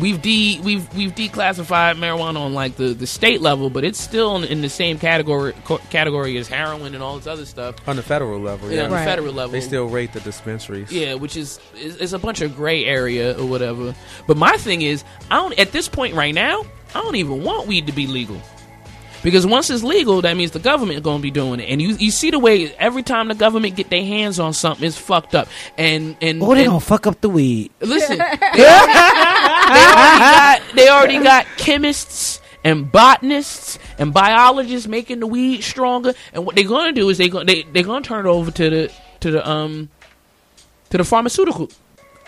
we've de we've we've declassified marijuana on like the, the state level, but it's still in, in the same category co- category as heroin and all this other stuff. on the federal level. Yeah, Yeah, on the federal level, they still rate the dispensaries. Yeah, which is is, is a bunch of gray area or whatever. But my thing is, I don't at this point right now, I don't even want weed to be legal. Because once it's legal, that means the government going to be doing it, and you you see the way every time the government get their hands on something, it's fucked up. And and, Oh, they and gonna fuck up the weed. listen, they already, got they already got chemists and botanists and biologists making the weed stronger. And what they're going to do is they going they they're going to turn it over to the to the um to the pharmaceutical.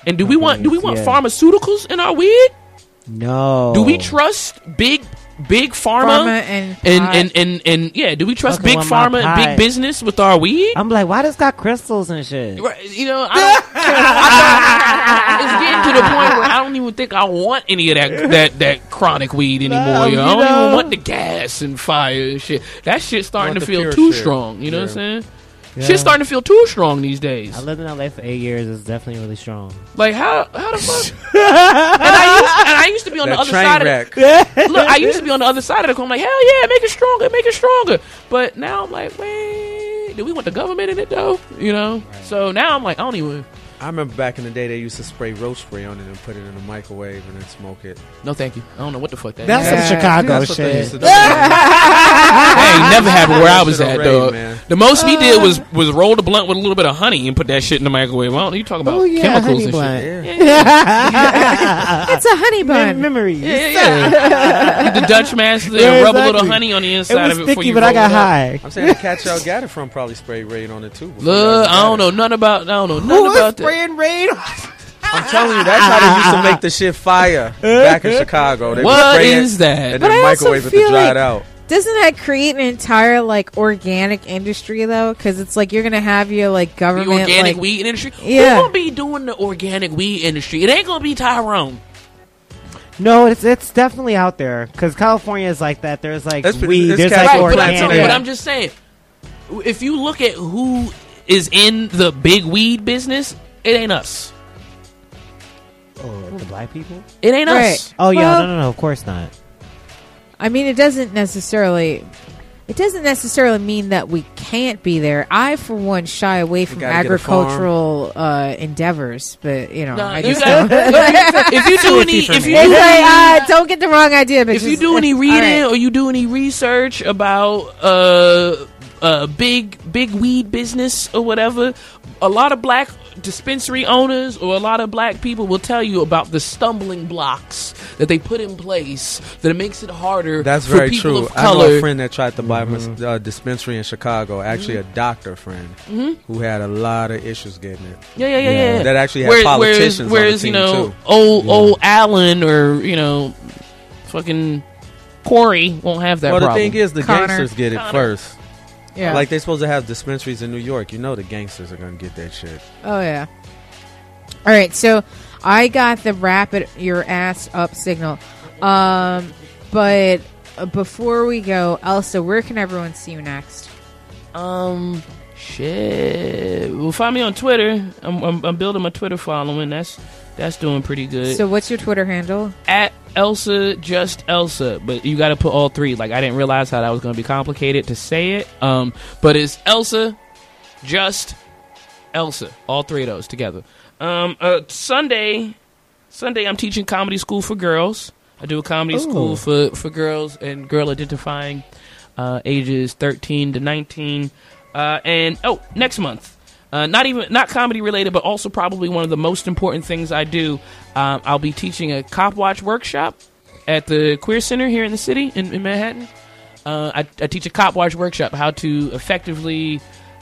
And do we want do we want Yeah. pharmaceuticals in our weed? No. Do we trust big big pharma, Pharma and and, pot. and, and and yeah? Do we trust big pharma and big business with our weed? I'm like, why does got crystals and shit? You know, I don't, it's getting to the point where I don't even think I want any of that that that chronic weed anymore. No, you know? I don't even want the gas and fire and shit. That shit's starting to feel too shit. strong. You know what I'm saying? Yeah. Shit's starting to feel too strong these days. I lived in LA for eight years. It's definitely really strong. Like how how the fuck? and I used and I used to be on That the other train side. wreck. Of, look, I used to be on the other side of the coin. Like hell yeah, make it stronger, make it stronger. But now I'm like, wait, do we want the government in it though? You know. So now I'm like, I don't even. I remember back in the day they used to spray roach spray on it and put it in the microwave and then smoke it. No, thank you. I don't know what the fuck that That's is. Yeah. some Chicago That's what they used shit. to do. That ain't never happened where I was Shit at, already, dog. man. The most we did uh. was was roll the blunt with a little bit of honey and put that shit in the microwave. I don't know. You talking about Oh, yeah, chemicals honey and blunt. shit. Yeah. it's a honey bun. Memories. Yeah, yeah. yeah. The Dutch master Yeah, and rub a little exactly. honey on the It inside was of it before sticky, you but I roll got it up. high. I'm saying the cat y'all got it from probably sprayed raid on it too. before Look, y'all I got don't it. know nothing about. I don't know nothing was about that. Spraying rain? I'm telling you, that's how they used to make the shit fire back in Chicago. They would What spray it is that? and But then I also microwave it to feel dry like- it out. Doesn't that create an entire like organic industry though? Because it's like you're gonna have your like The government organic like, weed industry. Yeah. Who's gonna be doing the organic weed industry? It ain't gonna be Tyrone. No, it's it's definitely out there because California is like that. There's like It's- weed. it's There's like right, but, I'm organic. telling you, organic. but I'm just saying, if you look at who is in the big weed business, it ain't us. Oh, the black people? It ain't Right. us. Oh yeah, Well- no, no, no. Of course not. I mean, it doesn't necessarily. It doesn't necessarily mean that we can't be there. I, for one, shy away from gotta get a farm. agricultural uh, endeavors, but you know, Nah, I you just got- don't. if you do any, if me. you It's do like, any, uh, don't get the wrong idea. But if you just- do any all reading right. or you do any research about uh, uh, big big weed business or whatever, a lot of black dispensary owners or a lot of black people will tell you about the stumbling blocks that they put in place that it makes it harder That's for very people true. of I know a friend that tried to buy a Mm-hmm. mis- uh, dispensary in Chicago. Actually, a doctor friend who had a lot of issues getting it. yeah, yeah, yeah, yeah. That actually had Whereas- politicians Whereas, on the whereas team you know, too. old old Allen or you know, fucking Corey won't have that problem. well, the thing is, the Connor. gangsters get it Connor. first. Yeah. Like they're supposed to have dispensaries in New York. You know, the gangsters are gonna get that shit. oh yeah. All right, so I got the rapid your ass up signal. Um, but uh, before we go, Elsa, where can everyone see you next? Um, shit. Well, find me on Twitter. I'm, I'm, I'm building my Twitter following. That's that's doing pretty good. So, what's your Twitter handle? at Elsa, just Elsa, but you got to put all three. Like I didn't realize how that was going to be complicated to say it. Um, but it's Elsa, just Elsa, all three of those together. Um, uh, Sunday, Sunday, I'm teaching comedy school for girls. I do a comedy school for for girls and girl identifying uh, ages 13 to 19. Uh, and oh, next month. Uh, not even not comedy related, but also probably one of the most important things I do. Um, I'll be teaching a cop watch workshop at the Queer Center here in the city in, in Manhattan. Uh, I, I teach a cop watch workshop how to effectively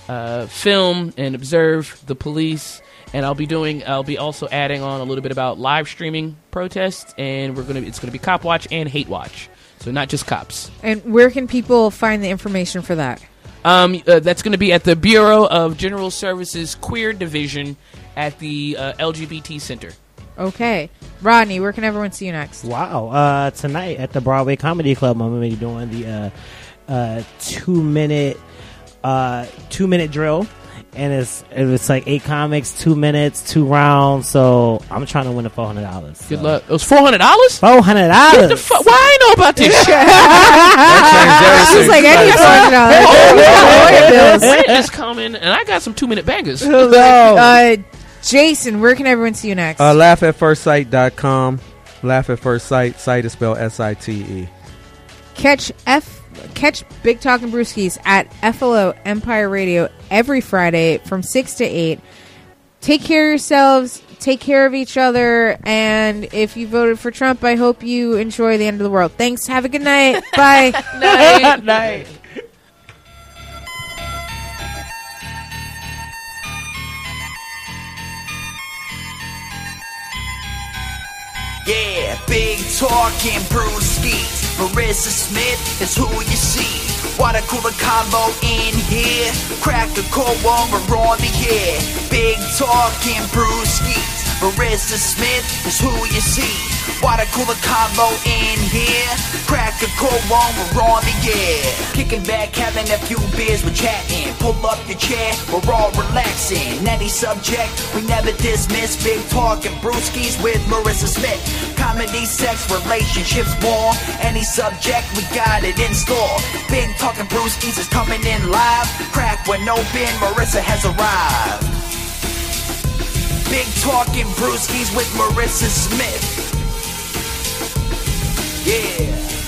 uh, film and observe the police, and I'll be doing. I'll be also adding on a little bit about live streaming protests, and we're gonna. It's gonna be cop watch and hate watch, so not just cops. And where can people find the information for that? Um, uh, that's going to be at the Bureau of General Services Queer Division at the uh, LGBT Center. Okay, Rodney, where can everyone see you next? Wow. Uh, tonight at the Broadway Comedy Club, I'm going to be doing the uh, uh, two minute uh, two minute drill. And it's it's like eight comics, two minutes, two rounds. So I'm trying to win the four hundred dollars. Good luck. It was four hundred dollars. Four hundred What the dollars. fuck? Why I know about this shit? This is like any $400. Rent is coming, and I got some two minute bangers. Uh, Jason, where can everyone see you next? Uh, laugh at first sight.com. Laugh at first sight. Sight is spelled S I T E. catch F catch Big Talking Brewskis at FLO Empire Radio every Friday from six to eight. Take care of yourselves. Take care of each other. And if you voted for Trump, I hope you enjoy the end of the world. Thanks. Have a good night. Bye. night. Night. Yeah, big talking brewskis. Marissa Smith is who you see. Water cooler combo in here. Crack a cold one, we're on the air. Big talking brewskis. Marissa Smith is who you see. Water cooler combo in here. Crack a cold one, we're on the air. Kicking back, having a few beers, we're chatting. Pull up your chair, we're all relaxing. Any subject, we never dismiss. Big talking brewskis with Marissa Smith. Comedy, sex, relationships, more. Any subject, we got it in store. Big talking brewskis is coming in live. Crack when open, Marissa has arrived. Big talking brewskis with Marissa Smith. Yeah.